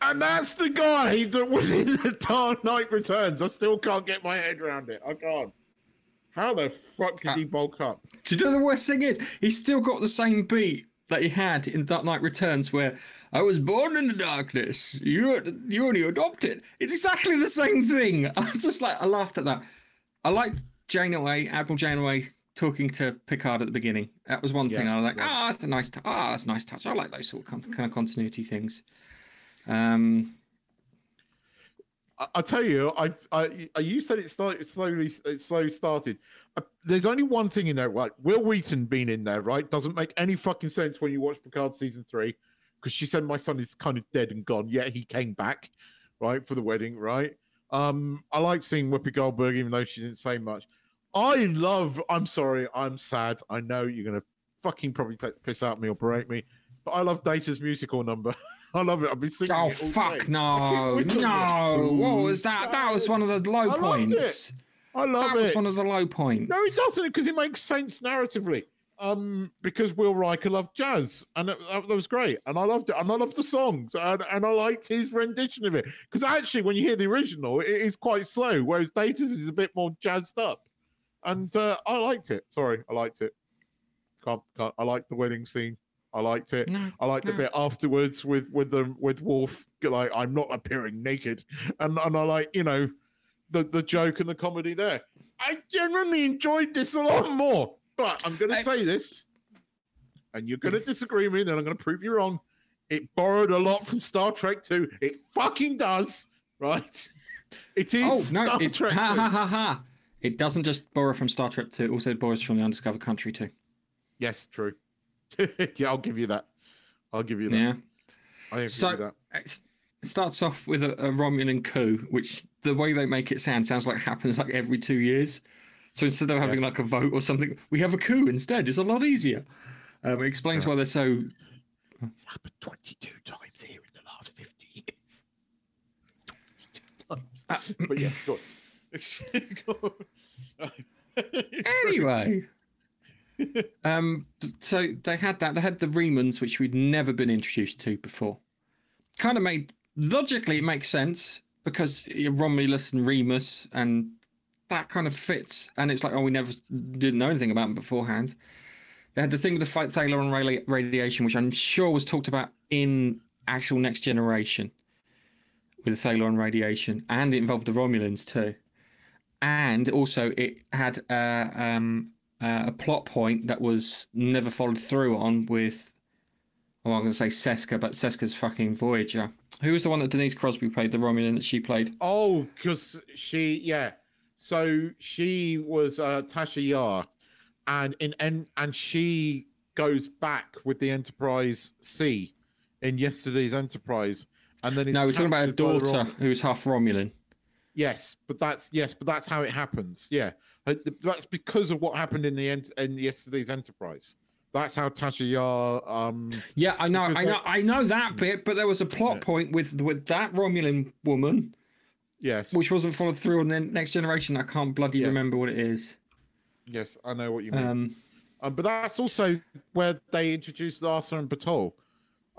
And that's the guy that was in the Dark Knight Returns. I still can't get my head around it. I can't. How the fuck did Uh, he bulk up? Do you know the worst thing is? He's still got the same beat that he had in Dark Knight Returns, where I was born in the darkness. You you only adopted. It's exactly the same thing. I just like I laughed at that. I liked Janeway, Admiral Janeway, talking to Picard at the beginning. That was one thing. I was like, yeah. ah, that's a nice, t- ah, that's a nice touch. I like those sort of con- kind of continuity things. Um, I, I tell you, I, I, I you said it started slowly. It slow started. Uh, there's only one thing in there, right? Wil Wheaton being in there, right? Doesn't make any fucking sense when you watch Picard season three, because she said my son is kind of dead and gone. Yet he came back, right, for the wedding, right? Um, I like seeing Whoopi Goldberg, even though she didn't say much. I love. I'm sorry, I'm sad. I know you're gonna fucking probably take piss out of me or berate me, but I love Data's musical number. I love it. I've been singing oh it fuck day. no, it. no! What was that? That was one of the low I it. points. I love it. That was one of the low points. No, it doesn't because it makes sense narratively. Um, because Will Riker loved jazz, and that, that, that was great, and I loved it, and I loved the songs, and, and I liked his rendition of it. Because actually, when you hear the original, it is quite slow, whereas Data's is a bit more jazzed up, and uh, I liked it. Sorry, I liked it. Can't, can't. I liked the wedding scene. I liked it. No, I like the bit afterwards with with the with Worf like I'm not appearing naked, and and I like you know the the joke and the comedy there. I genuinely enjoyed this a lot more. But I'm going to say this, and you're going to disagree with me, then I'm going to prove you wrong. It borrowed a lot from Star Trek 2. It fucking does, right? It is Oh no! Star It, Trek ha ha ha ha! It doesn't just borrow from Star Trek 2, it also borrows from the Undiscovered Country too. Yes, true. yeah, I'll give you that. I'll give you that. Yeah. I give So- you that. It's- It starts off with a, a Romulan coup, which the way they make it sound sounds like it happens like every two years. So instead of having Yes. like a vote or something, we have a coup instead. It's a lot easier. Um, it explains Yeah. why they're so. It's happened 22 times here in the last 50 years. 22 times. Uh, but yeah, go on. Anyway. um, so they had that. They had the Remans, which we'd never been introduced to before. Kind of made logically it makes sense because you're Romulus and Remus, and that kind of fits. And it's like, oh, we never didn't know anything about them beforehand. They had the thing with the fight Thalaron radi- radiation, which I'm sure was talked about in actual Next Generation with the Thalaron radiation, and it involved the Romulans too and also it had uh, um, uh, a plot point that was never followed through on with. Well, I'm going to say Seska, but Seska's fucking Voyager. Who was the one that Denise Crosby played, the Romulan that she played? Oh, because she, yeah. So she was uh, Tasha Yar, and in and and she goes back with the Enterprise C in yesterday's Enterprise, and then No, we're talking about a captured by the daughter who's half Romulan. Yes, but that's yes, but that's how it happens. Yeah, that's because of what happened in the end in yesterday's Enterprise. That's how Tasha Yar. Um, Yeah, I know, I know, I know that bit, but there was a plot Yeah. point with with that Romulan woman, yes, which wasn't followed through on the Next Generation. I can't bloody Yes. remember what it is. yes, I know what you mean. Um, Um, but that's also where they introduced Lursa and B'Etor.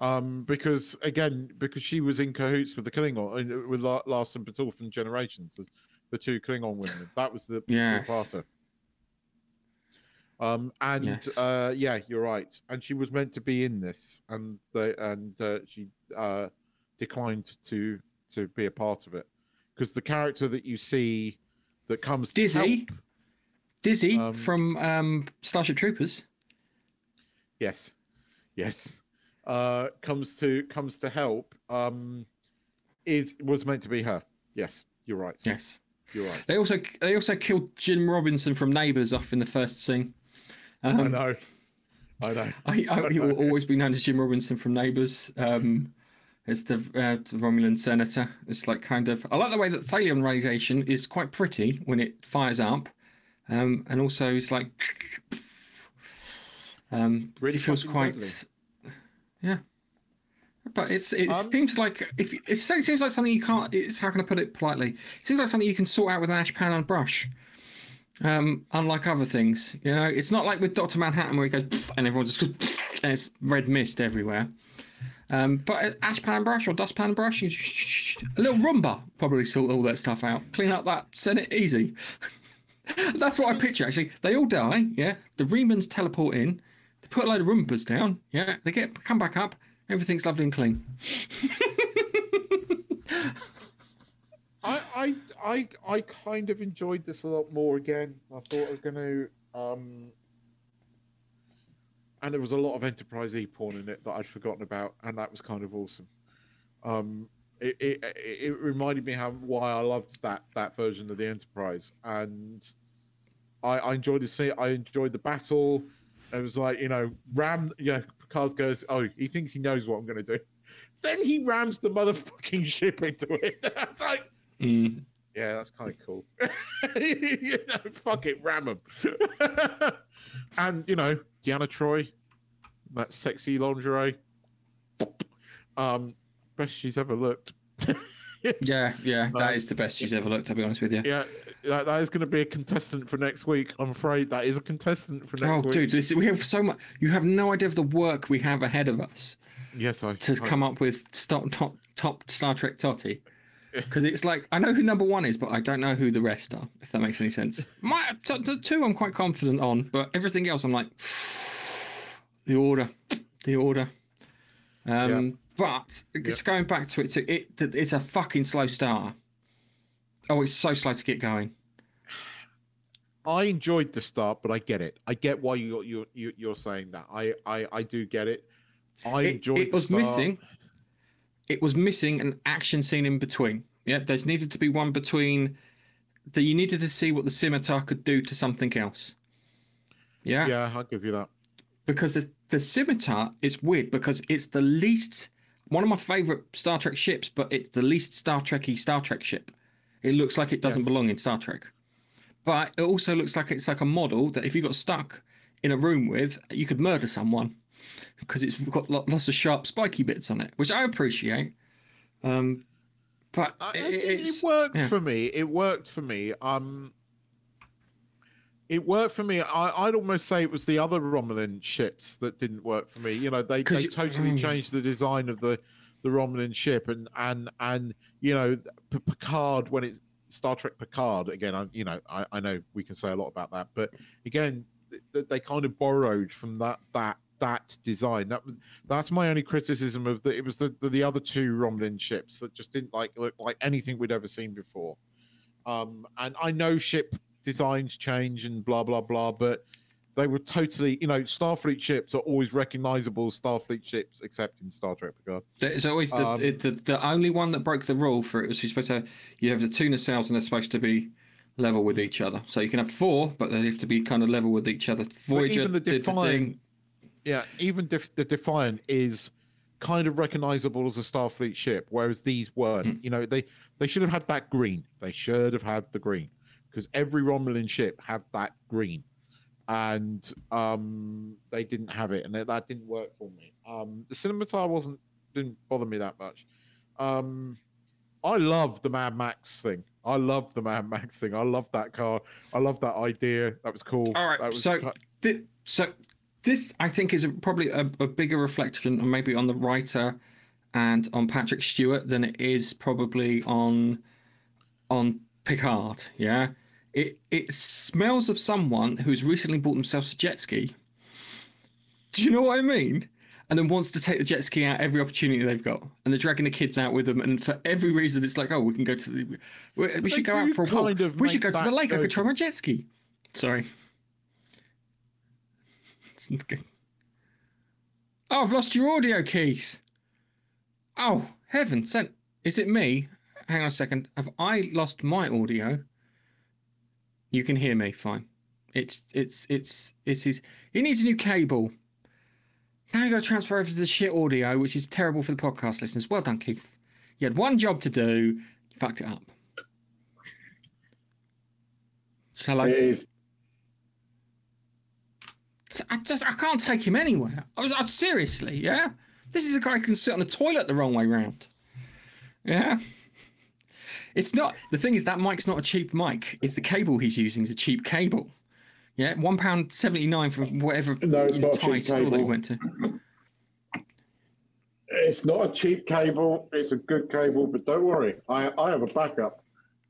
Um, because again, because she was in cahoots with the Klingon, uh, with La- Lursa and B'Etor from Generations, the, the two Klingon women. That was the Yes. two-parter. Um, and Yes. uh, yeah, you're right. And she was meant to be in this, and they, and uh, she uh, declined to to be a part of it because the character that you see that comes to Dizzy, help- Dizzy Um, from um, Starship Troopers. Yes, yes. Uh, comes to comes to help. Um, is was meant to be her. Yes, you're right. Yes. You're right. They also they also killed Jim Robinson from Neighbours off in the first scene. Um, I know. I know. I, I, he will always be known as Jim Robinson from Neighbours. Um, as the, uh, the Romulan senator. It's like kind of. I like the way that Thalaron radiation is quite pretty when it fires up, um, and also it's like. Um, Really it feels quite. deadly. Yeah. But it's it Um, seems like if it seems like something you can't. It's how can I put it politely? It seems like something you can sort out with an ash pan and brush. Um, unlike other things, you know, it's not like with Doctor Manhattan where he goes and everyone just goes, and it's red mist everywhere. Um, but an ash pan and brush or dustpan and brush, you a little Roomba probably sort all that stuff out. Clean up that Senate easy. That's what I picture actually. They all die, yeah. The Remans teleport in, put a load of Roombas down, yeah. They get come back up, everything's lovely and clean. I, I I I kind of enjoyed this a lot more again. I thought I was going to. Um, and there was a lot of Enterprise E porn in it that I'd forgotten about, and that was kind of awesome. Um, it, it, it reminded me how why I loved that that version of the Enterprise, and I, I enjoyed the scene. I enjoyed the battle. It was like you know, ram. You know, Picard goes, "Oh, he thinks he knows what I'm going to do." Then he rams the motherfucking ship into it. That's like, Mm. yeah, that's kind of cool. you know, fuck it, ram them. and you know, Deanna Troi, that sexy lingerie, um, best she's ever looked. Yeah, yeah, that is the best she's ever looked. I'll be honest with you. Yeah, that, that is going to be a contestant for next week. I'm afraid that is a contestant for next Oh, week. Oh, dude, this, we have so much. You have no idea of the work we have ahead of us yes, I. to I- come up with top top, top Star Trek Totty. Because it's like I know who number one is, but I don't know who the rest are. If that makes any sense. My t- the two I'm quite confident on, but everything else I'm like the order, the order. Um, but just going back to it, to it, it's a fucking slow start. Oh, it's so slow to get going. I enjoyed the start, but I get it. I get why you're you're you're you're saying that. I I, I do get it. I it, enjoyed. it the was start. missing it was missing an action scene in between yeah there's needed to be one between that you needed to see what the scimitar could do to something else yeah, Yeah, I'll give you that. because the, the scimitar is weird because it's the least one of my favorite star trek ships but it's the least star trekky star trek ship it looks like it doesn't Yes. belong in star trek but it also looks like it's like a model that if you got stuck in a room with you could murder someone because it's got lots of sharp spiky bits on it which i appreciate um but it, it, it worked yeah. for me. It worked for me. Um, it worked for me. I, I'd almost say it was the other Romulan ships that didn't work for me. You know, they, they you- totally mm. changed the design of the the Romulan ship, and and and you know, P- Picard when it's Star Trek Picard again. I, you know, I, I know we can say a lot about that, but again, th- they kind of borrowed from that that that design. That that's my only criticism of the. It was the the, the other two Romulan ships that just didn't like look like anything we'd ever seen before. Um, and I know ship designs change and blah blah blah, but they were totally, you know, Starfleet ships are always recognizable Starfleet ships, except in Star Trek Picard. It's always the, Um, it, the the only one that broke the rule for it was you're supposed to you have the two nacelles and they're supposed to be level with each other. So you can have four, but they have to be kind of level with each other. Voyager even the Defiant- yeah, even Def- the Defiant is kind of recognizable as a Starfleet ship, whereas these weren't. Mm. You know, they they should have had that green. They should have had the green because every Romulan ship had that green, and um, they didn't have it, and that, that didn't work for me. Um, the Scimitar wasn't didn't bother me that much. Um, I love the Mad Max thing. I love the Mad Max thing. I love that car. I love that idea. That was cool. All right, That was so- Thi- so this I think is a, probably a, a bigger reflection on maybe on the writer and on Patrick Stewart than it is probably on on Picard. Yeah, it it smells of someone who's recently bought themselves a jet ski. Do you know what I mean? And then wants to take the jet ski out every opportunity they've got, and they're dragging the kids out with them. And for every reason, it's like, oh, we can go to the, we, we should go out for a walk. We should go to the lake. I could try my jet ski. Sorry. It's not good. Oh, I've lost your audio, Keith. Oh, heaven sent. Is it me? Hang on a second. Have I lost my audio? You can hear me fine. It's it's it's it's his. He needs a new cable. Now you got to transfer over to the shit audio, which is terrible for the podcast listeners. Well done, Keith. You had one job to do. You fucked it up. Shall I? It is. I just I can't take him anywhere. I was I, seriously, yeah. This is a guy who can sit on the toilet the wrong way round. Yeah. It's not the thing is that mic's not a cheap mic. It's the cable he's using is a cheap cable. Yeah, one pound seventy nine for whatever No, it's not Thai cheap store that he cable. went to. It's not a cheap cable. It's a good cable, but don't worry. I, I have a backup.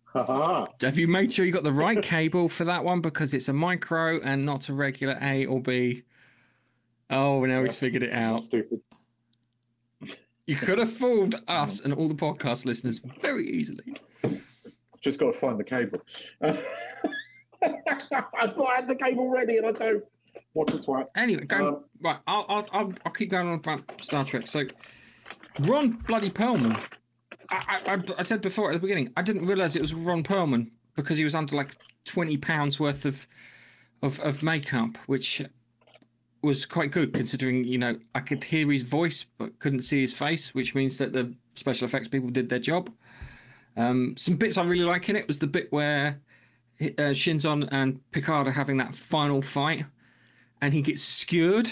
Ha ha ha. Have you made sure you got the right cable for that one because it's a micro and not a regular A or B? Oh, now he's figured it out. Stupid. You could have fooled us and all the podcast listeners very easily. Just got to find the cable. I thought I had the cable ready and I don't. What a twat. Anyway, go Um, right. I'll, I'll I'll I'll keep going on about Star Trek. So, Ron bloody Perlman. I, I, I, I said before at the beginning, I didn't realize it was Ron Perlman because he was under like twenty pounds worth of, of of makeup, which was quite good considering you know I could hear his voice but couldn't see his face, which means that the special effects people did their job. Um, some bits I really like in it was the bit where uh, Shinzon and Picard are having that final fight, and he gets skewered,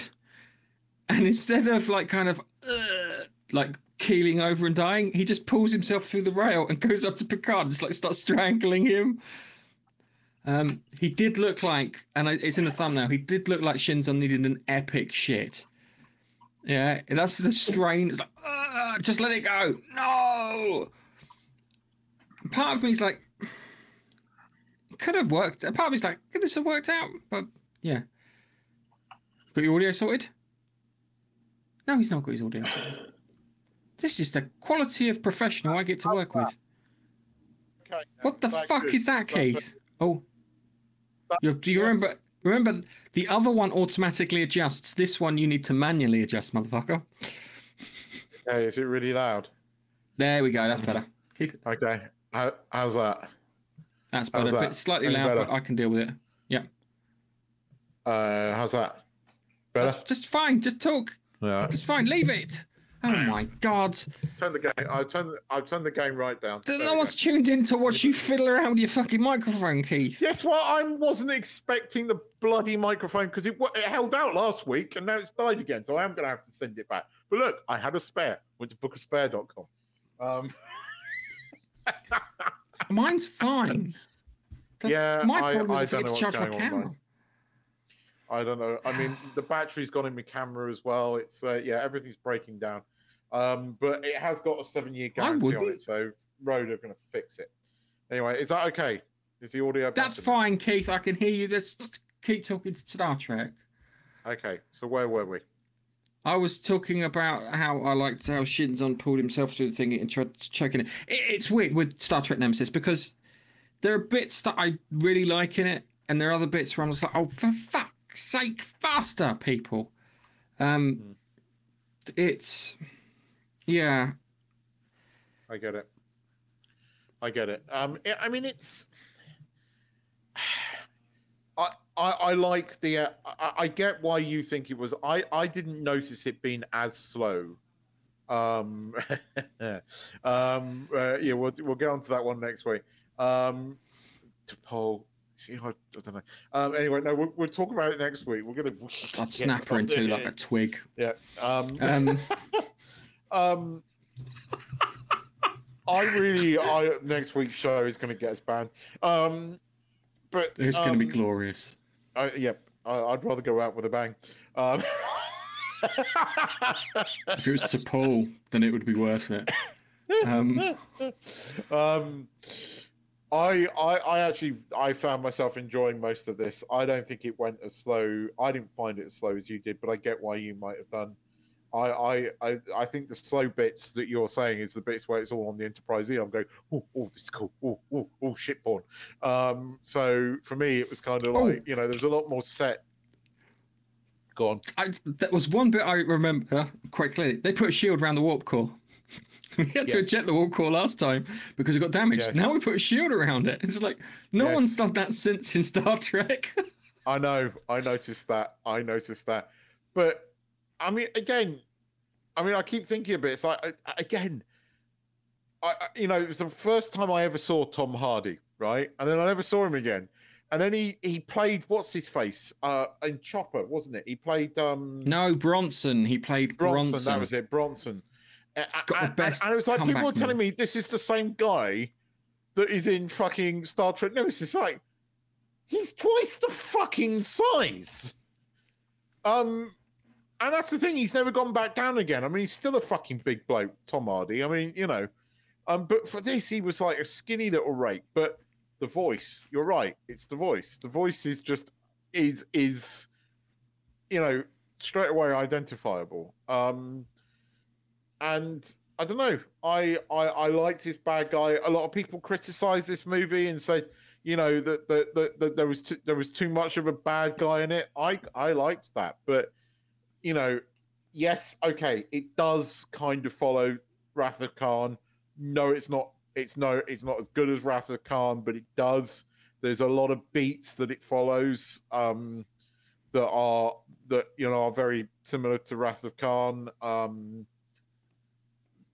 and instead of like kind of uh, like keeling over and dying, he just pulls himself through the rail and goes up to Picard and just like starts strangling him. Um, he did look like, and it's in the thumbnail. He did look like Shinzon needed an epic shit. Yeah, that's the strain. It's like, "Ah, just let it go. No. Part of me's like, it could have worked. Part of me's like, could this have worked out? But yeah. Got your audio sorted? No, he's not got his audio sorted. This is the quality of professional I get to work with. Okay, What the fuck good? is that, Keith? Oh, you, do you remember? Remember, the other one automatically adjusts. This one you need to manually adjust, motherfucker. Okay, is it really loud? There we go. That's better. Keep it. Okay, How, how's that? That's How's better. that? Bit slightly Any loud, better? but I can deal with it. Yeah, Uh, how's that? Better? that's just fine. Just talk. Yeah. It's fine. Leave it. Oh my god! Turn the game. I turn. The, I turn the game right down. There No one's go. tuned in to watch you fiddle around with your fucking microphone, Keith. Yes, well, I wasn't expecting the bloody microphone because it, it held out last week and now it's died again. So I am going to have to send it back. But look, I had a spare. Went to bookaspare.com. Um, Mine's fine. The- Yeah, my I- problem I is I don't know what's going on, camera. I don't know. I mean, the battery's gone in my camera as well. It's uh, yeah, everything's breaking down. Um, but it has got a seven-year guarantee on it, so Rode are going to fix it. Anyway, is that okay? Is the audio? That's fine, Keith. I can hear you. Let's keep talking to Star Trek. Okay, so where were we? I was talking about how I liked how Shinzon pulled himself through the thing and tried choking it. it. It's weird with Star Trek Nemesis because there are bits that I really like in it, and there are other bits where I'm just like, oh, for fuck's sake, faster, people. Um, it's yeah, I get it. I get it. Um, I mean, it's. I I, like the. Uh, I, I get why you think it was. I, I didn't notice it being as slow. Um, um, uh, yeah, we'll we'll get onto that one next week. Um, to poll. See, I, I don't know. Um, anyway, no, we'll, we'll talk about it next week. We're gonna. I'd snap her into like a twig. Yeah. Um, Um, um, I really, I next week's show is going to get us banned. Um, but it's going to be um, glorious. I, yep, I, I'd rather go out with a bang. Um, If it was to Paul, then it would be worth it. Um, um, I, I, I actually, I found myself enjoying most of this. I don't think it went as slow. I didn't find it as slow as you did, but I get why you might have done. I, I, I, I think the slow bits that you're saying is the bits where it's all on the Enterprise E. I'm going, oh, oh, this is cool. Oh, oh, oh, shit porn. Um, so for me, it was kind of Oh. like, you know, there was a lot more set. Go on. I, that was one bit I remember quite clearly. They put a shield around the warp core. we had to eject the warp core last time because it got damaged. Yes. Now we put a shield around it. It's like no Yes. one's done that since in Star Trek. I know. I noticed that. I noticed that. But I mean, again, I mean, I keep thinking of it. It's like I- again, I, you know, it was the first time I ever saw Tom Hardy, right? And then I never saw him again. And then he he played what's his face uh in Chopper, wasn't it? He played um no, Bronson. He played Bronson. Bronson. That was it, Bronson. Got the and, best and it was like people were telling me this is the same guy that is in fucking Star Trek Nemesis. Like, he's twice the fucking size. Um, and that's the thing. He's never gone back down again. I mean, he's still a fucking big bloke, Tom Hardy. I mean, you know. Um, but for this, he was like a skinny little rake. But the voice, you're right. It's the voice. The voice is just is is, you know, straight away identifiable. Um, and I don't know. I, I I liked his bad guy. A lot of people criticized this movie and said, you know, that that, that there was too, there was too much of a bad guy in it. I I liked that, but you know, yes, okay, it does kind of follow Wrath of Khan. No, it's not. It's no, it's not as good as Wrath of Khan, but it does. There's a lot of beats that it follows um, that are that you know are very similar to Wrath of Khan. Um,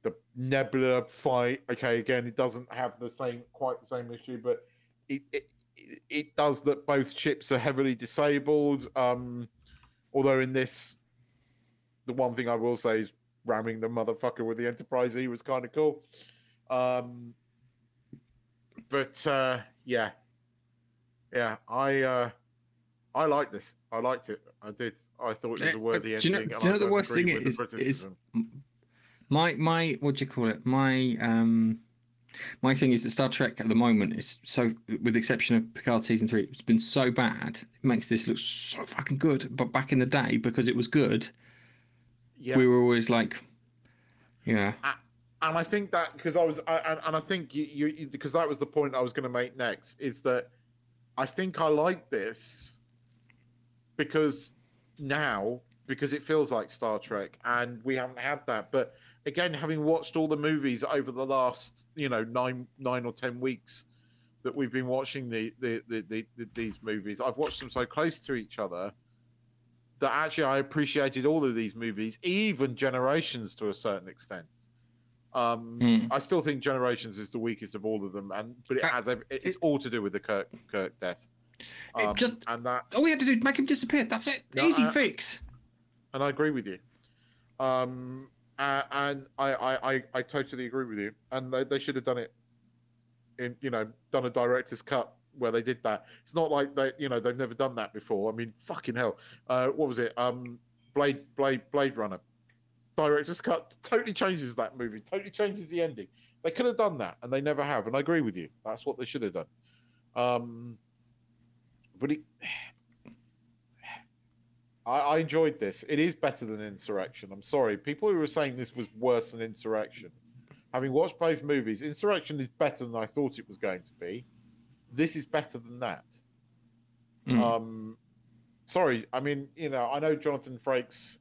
the Nebula fight, okay, again, it doesn't have the same quite the same issue, but it it, it- does that both ships are heavily disabled. Um, although in this, the one thing I will say is ramming the motherfucker with the Enterprise E was kind of cool. Um, but uh, yeah, yeah, I uh, I liked this. I liked it. I did. I thought it was a Uh, worthy do you know- ending. do you know the worst thing is- is- my my what do you call it? My um my thing is that Star Trek at the moment is so with the exception of Picard season three, it's been so bad. It makes this look so fucking good. But back in the day, because it was good, yeah. we were always like, yeah, and I think that because I was, I, and, and I think you, you, because that was the point I was going to make next is that I think I like this because now because it feels like Star Trek, and we haven't had that. But again, having watched all the movies over the last, you know, nine nine or ten weeks that we've been watching the the, the, the, the these movies, I've watched them so close to each other that actually I appreciated all of these movies, even Generations to a certain extent. Um, Mm. I still think Generations is the weakest of all of them, and but it Uh, has it's all to do with the Kirk Kirk death. Um, just- and that all we had to do make him disappear. That's it. No, Easy I- fix. and I agree with you. Um, uh, and I, I, I, I totally agree with you. And they, they should have done it in, you know, done a director's cut where they did that. It's not like they, you know, they've never done that before. I mean, fucking hell. Uh, what was it? Um, Blade, Blade, Blade Runner. Director's cut totally changes that movie. Totally changes the ending. They could have done that, and they never have. And I agree with you. That's what they should have done. Um, but it, I, I enjoyed this. It is better than Insurrection. I'm sorry. People who were saying this was worse than Insurrection, having watched both movies, Insurrection is better than I thought it was going to be. This is better than that. Mm. Um, sorry. I mean, you know, I know Jonathan Frakes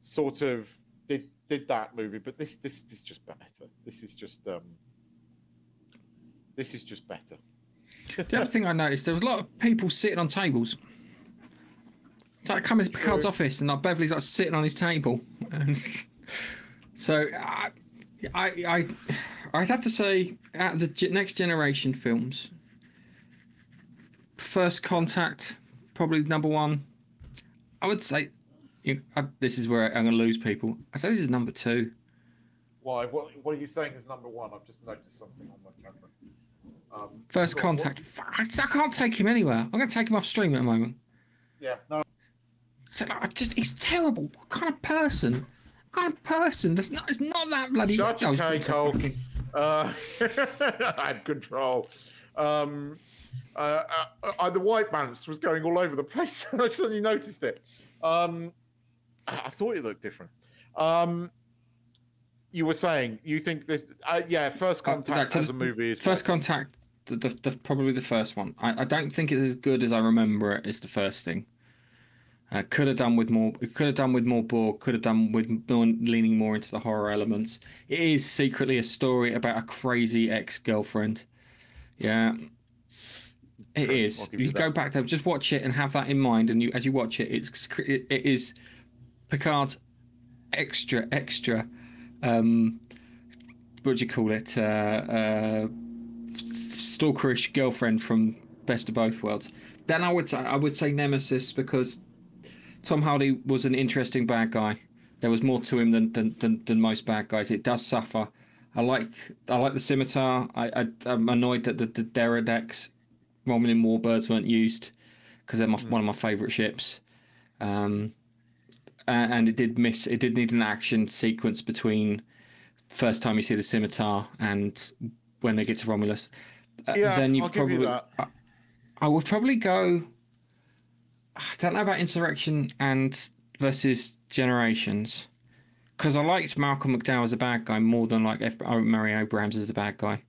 sort of did did that movie, but this this is just better. This is just um, this is just better. The other thing I noticed, there was a lot of people sitting on tables. like come into Picard's office and like Beverly's like sitting on his table, and so I, I, I I'd have to say out of the next generation films, First Contact probably number one. I would say, you, I, this is where I'm going to lose people. I say this is number two. Why? What, what are you saying is number one? I've just noticed something on my camera. Um, First Contact. Fuck, I, I can't take him anywhere. I'm going to take him off stream at the moment. Yeah, no. So, like, I just he's terrible. What kind of person? What kind of person? That's not. It's not that bloody. Shut your cake. Uh, I had control. Um, uh, uh, uh, the white balance was going all over the place. I suddenly noticed it. Um, I I thought it looked different. Um, you were saying you think this? Uh, yeah, First Uh, Contact as a movie is First better. Contact. The, the, the, probably the first one. I, I don't think it's as good as I remember it. Is the first thing. Uh, could have done with more. Could have done with more Borg. Could have done with more, leaning more into the horror elements. It is secretly a story about a crazy ex-girlfriend. Yeah, it is. You, go back there, just watch it and have that in mind. And you, as you watch it, it's it, it is Picard's extra extra. Um, what do you call it? Uh, uh, stalkerish girlfriend from Best of Both Worlds. Then I would say I would say Nemesis because Tom Hardy was an interesting bad guy. There was more to him than than, than, than most bad guys. It does suffer. I like I like the scimitar. I, I I'm annoyed that the, the D'deridex Romulan Warbirds weren't used because they're my, one of my favourite ships. Um, and, it did miss. It did need an action sequence between first time you see the scimitar and when they get to Romulus. Uh, Yeah, then you've I'll give probably. you that. I, I would probably go. I don't know about Insurrection and versus Generations, because I liked Malcolm McDowell as a bad guy more than like F. Murray Abraham as a bad guy.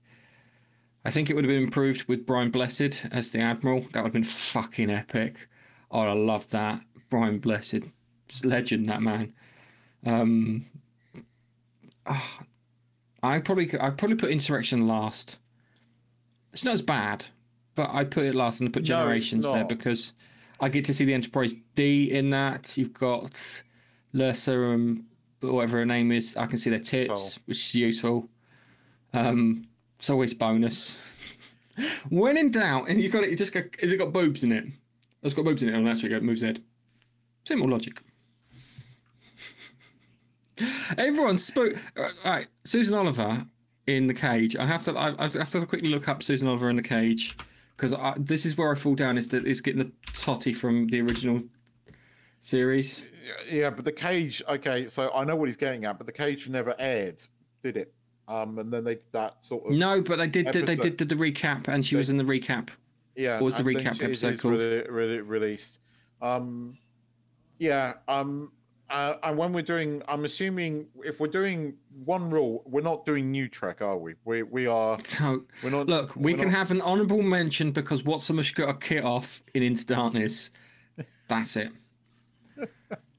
I think it would have been improved with Brian Blessed as the Admiral. That would have been fucking epic. Oh, I love that. Brian Blessed, legend that man. Um, ah, I probably I probably put Insurrection last. It's not as bad, but I put it last and put No, Generations there because I get to see the Enterprise D in that. You've got Lursa and whatever her name is. I can see their tits, Toll. which is useful. Um, it's always bonus. when in doubt, and you got it, you just go. Has it got boobs in it? It's got boobs in it. Oh, actually, it moves head. Simple logic. Everyone spoke. Uh, right, Susan Oliver in the cage. I have to. I, I have to quickly look up Susan Oliver in the cage because this is where I fall down. Is that is getting the totty from the original series. Yeah, but the cage. Okay, so I know what he's getting at, but the cage never aired, did it? Um, and then they did that sort of. No, but they did. They Episode. did the recap, and she They- was in the recap. Yeah. What was the recap she- episode called? Really, really released. Um, yeah. Um, uh, and when we're doing, I'm assuming if we're doing one rule, we're not doing new Trek, are we? We we are. So We're not. look, we can not- have an honourable mention because much got a kit off in Into Darkness. That's it.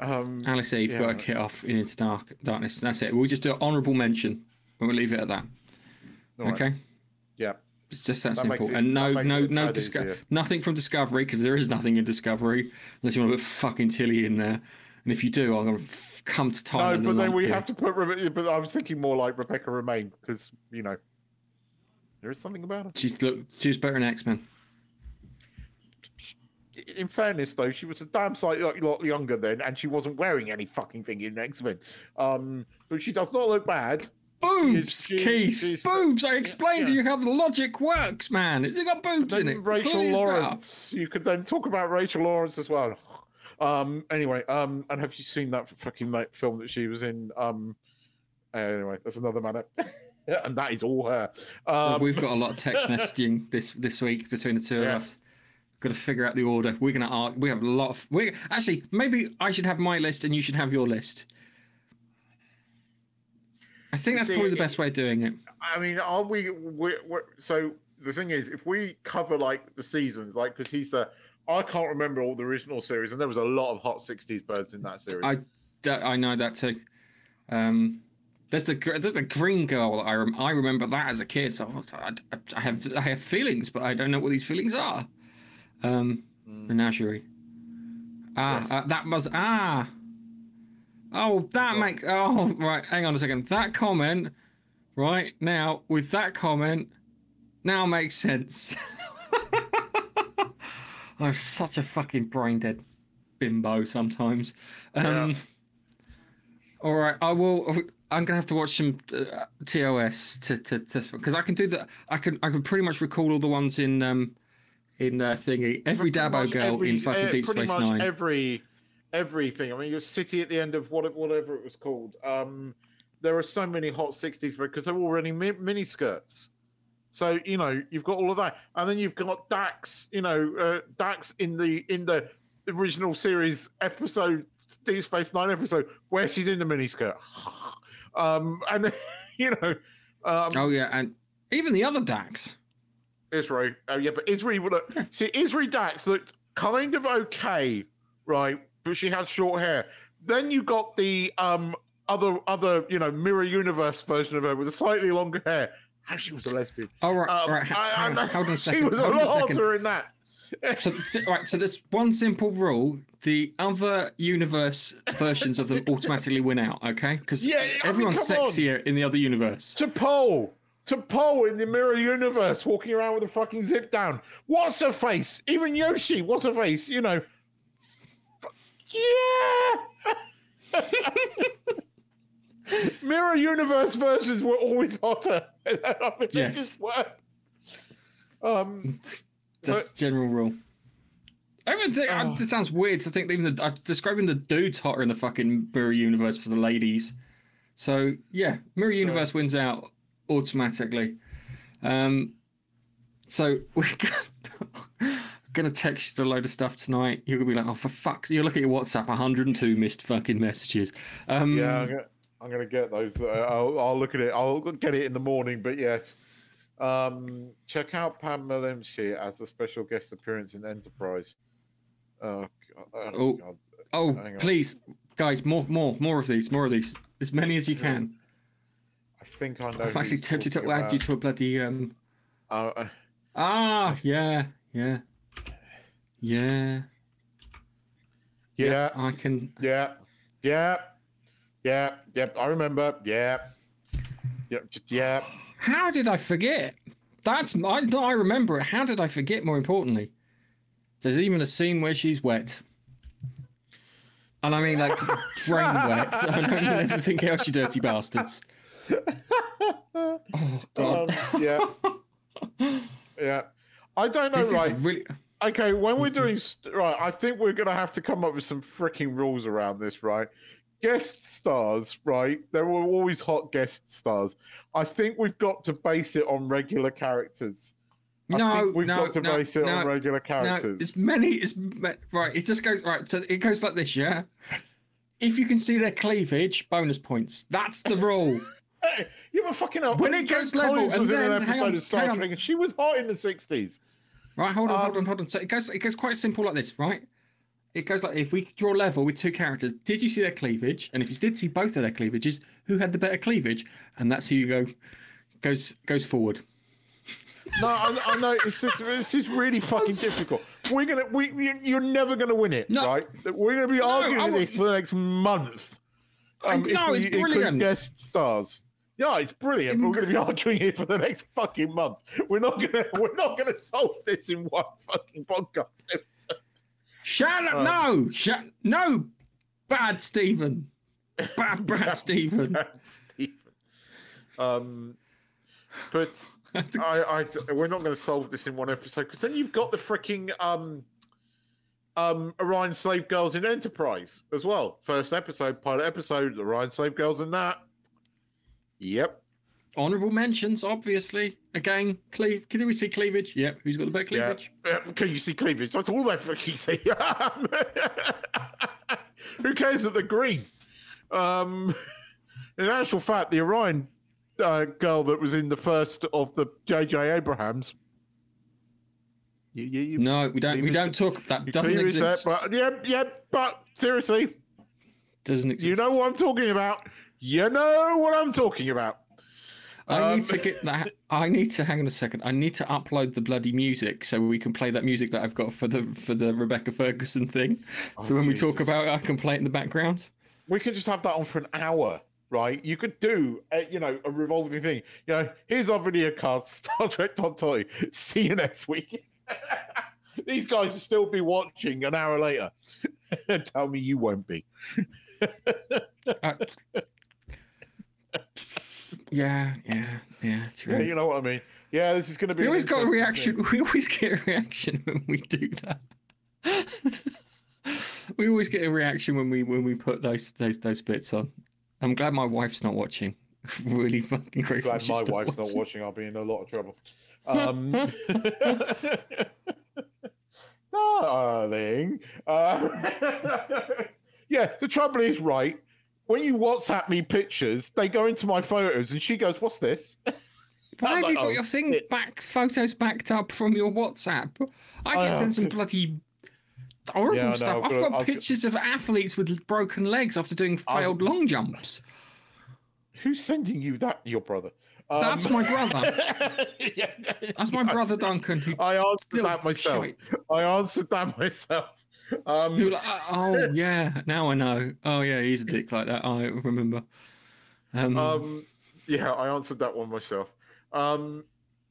Um, Alice Eve got a kit off in Into Dark Darkness. That's it. We'll just do an honourable mention. We'll leave it at that. right, Okay. Yeah. It's just that, That simple. it- and no, no, no, disco- nothing from Discovery because there is nothing in Discovery unless you want to put fucking Tilly in there. And if you do, I'm going to f- come to time. No, but then we you. have to put. Rebe- But I was thinking more like Rebecca Romijn because you know there is something about her. She's look. She's better in X Men. In fairness, though, she was a damn sight lot, lot younger then, and she wasn't wearing any fucking thing in X Men. Um, but she does not look bad. Boobs, she- Keith. boobs. I explained to yeah. you how the logic works, man. It's got boobs in it. Rachel. Lawrence. You could then talk about Rachel Lawrence as well. Um, anyway, um, and have you seen that fucking like, film that she was in? Um, anyway, that's another matter. and that is all her. Well, Um, We've got a lot of text messaging this this week between the two Yeah. of us. Got to figure out the order. We're gonna arc. We have a lot of. We actually maybe I should have my list and you should have your list. I think that's See, probably the best way of doing it. I mean, are we? We're, we're, so the thing is, if we cover like the seasons, like because he's the, I can't remember all the original series, and there was a lot of hot '60s birds in that series. I I know that too. Um, there's the there's the green girl. I rem- I remember that as a kid. So I, I, I have I have feelings, but I don't know what these feelings are. Um, Mm. Menagerie. Ah, Yes. uh, that was ah. Oh, that Right. makes. Oh, right. Hang on a second. That comment, right now, with that comment, now makes sense. I'm such a fucking brain dead bimbo sometimes. Um, Yeah. All right, I will. I'm gonna have to watch some uh, TOS to to because I can do that. I can I can pretty much recall all the ones in um in uh, thingy. Every Pretty Dabo girl every- in fucking eh, Deep pretty Space much Nine. Every everything. I mean, your city at the end of what, whatever it was called. Um, there are so many hot sixties because they're already mi- mini skirts. So you know you've got all of that, and then you've got Dax. You know uh, Dax in the in the original series episode Deep Space Nine episode where she's in the miniskirt. um, and then, you know, um, Oh yeah, and even the other Dax. Ezri. Oh yeah, but Ezri would look. See, Ezri Dax looked kind of okay, right? But she had short hair. Then you got the um other other you know mirror universe version of her with slightly longer hair, and she was a lesbian. Oh right, Um, right. I- I hang know on, hold on a she was a hold a lot second. hotter in that. So, right, so there's one simple rule: the other universe versions of them automatically win out. Okay, because Yeah, I mean, everyone's on. sexier in the other universe. T'Pol, T'Pol in the mirror universe, walking around with a fucking zip down. What's her face? Even Hoshi, what's her face? You know. Yeah. mirror universe versions were always hotter. I they Yes. just were. Um, That's the general rule. I even think Oh. it sounds weird to think even the, I'm describing the dudes hotter in the fucking mirror universe for the ladies. So yeah, mirror universe wins out automatically. Um, so we're gonna, text you a load of stuff tonight. You're gonna be like, oh for fuck's! You're looking at your WhatsApp, 102 missed fucking messages. Um, yeah, I'm gonna, I'm gonna get those. Uh, I'll, I'll look at it. I'll get it in the morning. But yes, um, check out Padma Lakshmi as a special guest appearance in Enterprise. Oh, God. oh, Oh. Oh, please, guys, more, more, more of these, more of these, as many as you can. I think I know. I'm actually tempted to add you to a bloody um. Uh, uh, Ah, yeah, yeah, yeah. yeah, I can. yeah, yeah, yeah, yeah. I remember. Yeah, yeah, yeah. How did I forget? That's I. I remember it. How did I forget? More importantly, there's even a scene where she's wet, and I mean like brain wet. So I don't mean anything else, you dirty bastards. Oh God. Um, yeah, yeah. I don't know, This right? really. Okay, when we're Mm-hmm. doing st- right, I think we're gonna have to come up with some freaking rules around this, right? Guest stars, right? There were always hot guest stars. I think we've got to base it on regular characters. I No, think we've no, got to no, base it on no, regular No, characters. it's many. It's ma- right. It just goes right. So it goes like this, yeah. If you can see their cleavage, bonus points. That's the rule. Hey, you were fucking up. When it goes level, Collins was in then- an episode on, of Star. Trek, and she was hot in the sixties. Right, hold on, hold Um, on, hold on. So it goes, it goes quite simple like this, right? It goes like if we draw a level with two characters, did you see their cleavage? And if you did see both of their cleavages, who had the better cleavage? And that's who you go goes goes forward. No, I, I know it's just, this is really fucking difficult. We're gonna, we, you're never gonna win it, No. right? We're gonna be arguing I this for the next month. Um, I know, it's brilliant. guest stars. Yeah, it's brilliant. But we're going to be arguing here for the next fucking month. We're not gonna, we're not gonna solve this in one fucking podcast episode. Shut up! Um, no, shut no, bad Stephen, bad Brad Stephen. Stephen. Um, but I, I, we're not going to solve this in one episode because then you've got the freaking um, um, Orion Slave Girls in Enterprise as well. First episode, pilot episode, Orion Slave Girls in that. Yep. Honorable mentions, obviously. Again, cleave. Can we see cleavage? Yep. Who's got the better cleavage? yeah. Can you see cleavage? That's all they fucking see. Who cares that they're green? Um, in actual fact, the Orion uh, girl that was in the first of the J.J. Abrahams. You, you, you, No, we don't. We don't talk. That doesn't exist. but yeah, yeah, but seriously, Doesn't exist. you know what I'm talking about. You know what I'm talking about. I Um, need to get that. I need to hang on a second. I need to upload the bloody music so we can play that music that I've got for the for the Rebecca Ferguson thing. so Oh, when we talk about it, I can play it in the background. we could just have that on for an hour, right? You could do, a, you know, a revolving thing. You know, here's our video card, Star Trek Tom Toy. See you next week. These guys will still be watching an hour later. Tell me you won't be. Uh, yeah, yeah, yeah. True. Yeah, you know what I mean. Yeah, this is going to be. we always got a interesting thing. reaction. We always get a reaction when we do that. we always get a reaction when we when we put those those those bits on. I'm glad my wife's not watching. really fucking grateful. Glad my wife's not watching. I'll be in a lot of trouble. Um, darling. Uh, yeah, the trouble is, right? When you WhatsApp me pictures, they go into my photos, and she goes, "What's this?" Why have you got Oh, your thing shit. back photos backed up from your WhatsApp? I I get know, sent some 'cause- bloody horrible Yeah, stuff. I've I've got- got, I've got- pictures of athletes with broken legs after doing I've- failed long jumps. Who's sending you that? Your brother. Um, That's my brother. yeah, That's my brother Duncan. Who, I answered that myself. shite. I answered that myself. Um, like, oh yeah, now I know. Oh yeah, he's a dick like that. I remember. Um, Um, yeah, I answered that one myself. Um,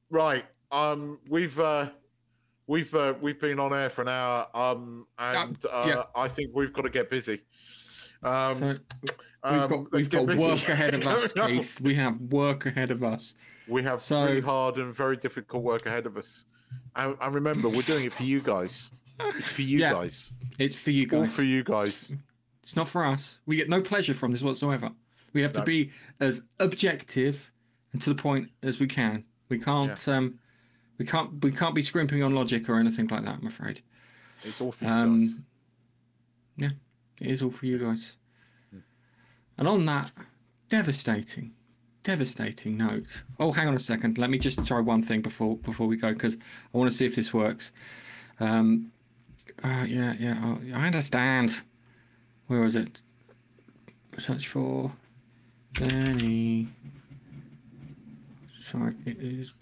right. Um, we've uh, we've uh, we've been on air for an hour. Um, and uh, yeah. I think we've got to get busy. Um, so um, we've got let's we've got busy. work ahead of us, Keith. We have work ahead of us. We have So- really hard and very difficult work ahead of us. And, and remember, we're doing it for you guys. It's for you Yeah, guys. It's for you guys. All guys. for you guys. It's not for us. We get no pleasure from this whatsoever. We have to be as objective and to the point as we can. We can't um we can't we can't be scrimping on logic or anything like that, I'm afraid. It's all for you guys. Um Yeah, it is all for you guys. And on that devastating, devastating note. Oh, hang on a second. Let me just try one thing before before we go because I want to see if this works. Um, uh, yeah, yeah, oh, I understand. Where was it? Search for Benny. Sorry, it is.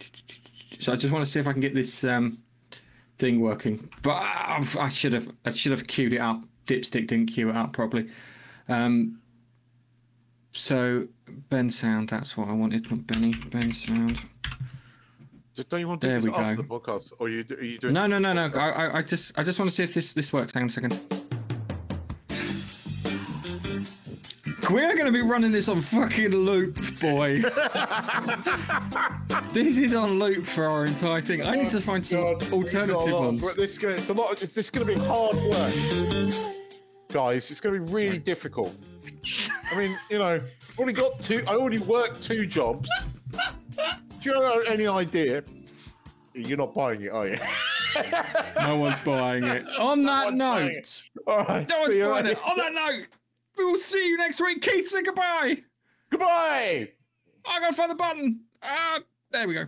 So I just want to see if I can get this um, thing working. But I, should have I should have queued it up. Dipstick didn't queue it up properly. Um, so Ben sound. That's what I wanted. Benny. Ben sound. Don't you want to do there this after go. the podcast, or you are you doing? No, no, no, no. I, I, I just, I just want to see if this, this works. Hang on a second. We're going to be running this on fucking loop, boy. this is on loop for our entire thing. I need to find some God, alternative we've got a lot of- This it's a lot. This is going to be hard work, guys. It's going to be really Sorry. difficult. I mean, you know, I've already got two. I already worked two jobs. You have any idea? You're not buying it, are you? No one's buying it. On that one's note, All right. no one's buying it. On that note, we will see you next week. Keith, say goodbye. Goodbye. I gotta find the button. Ah, there we go.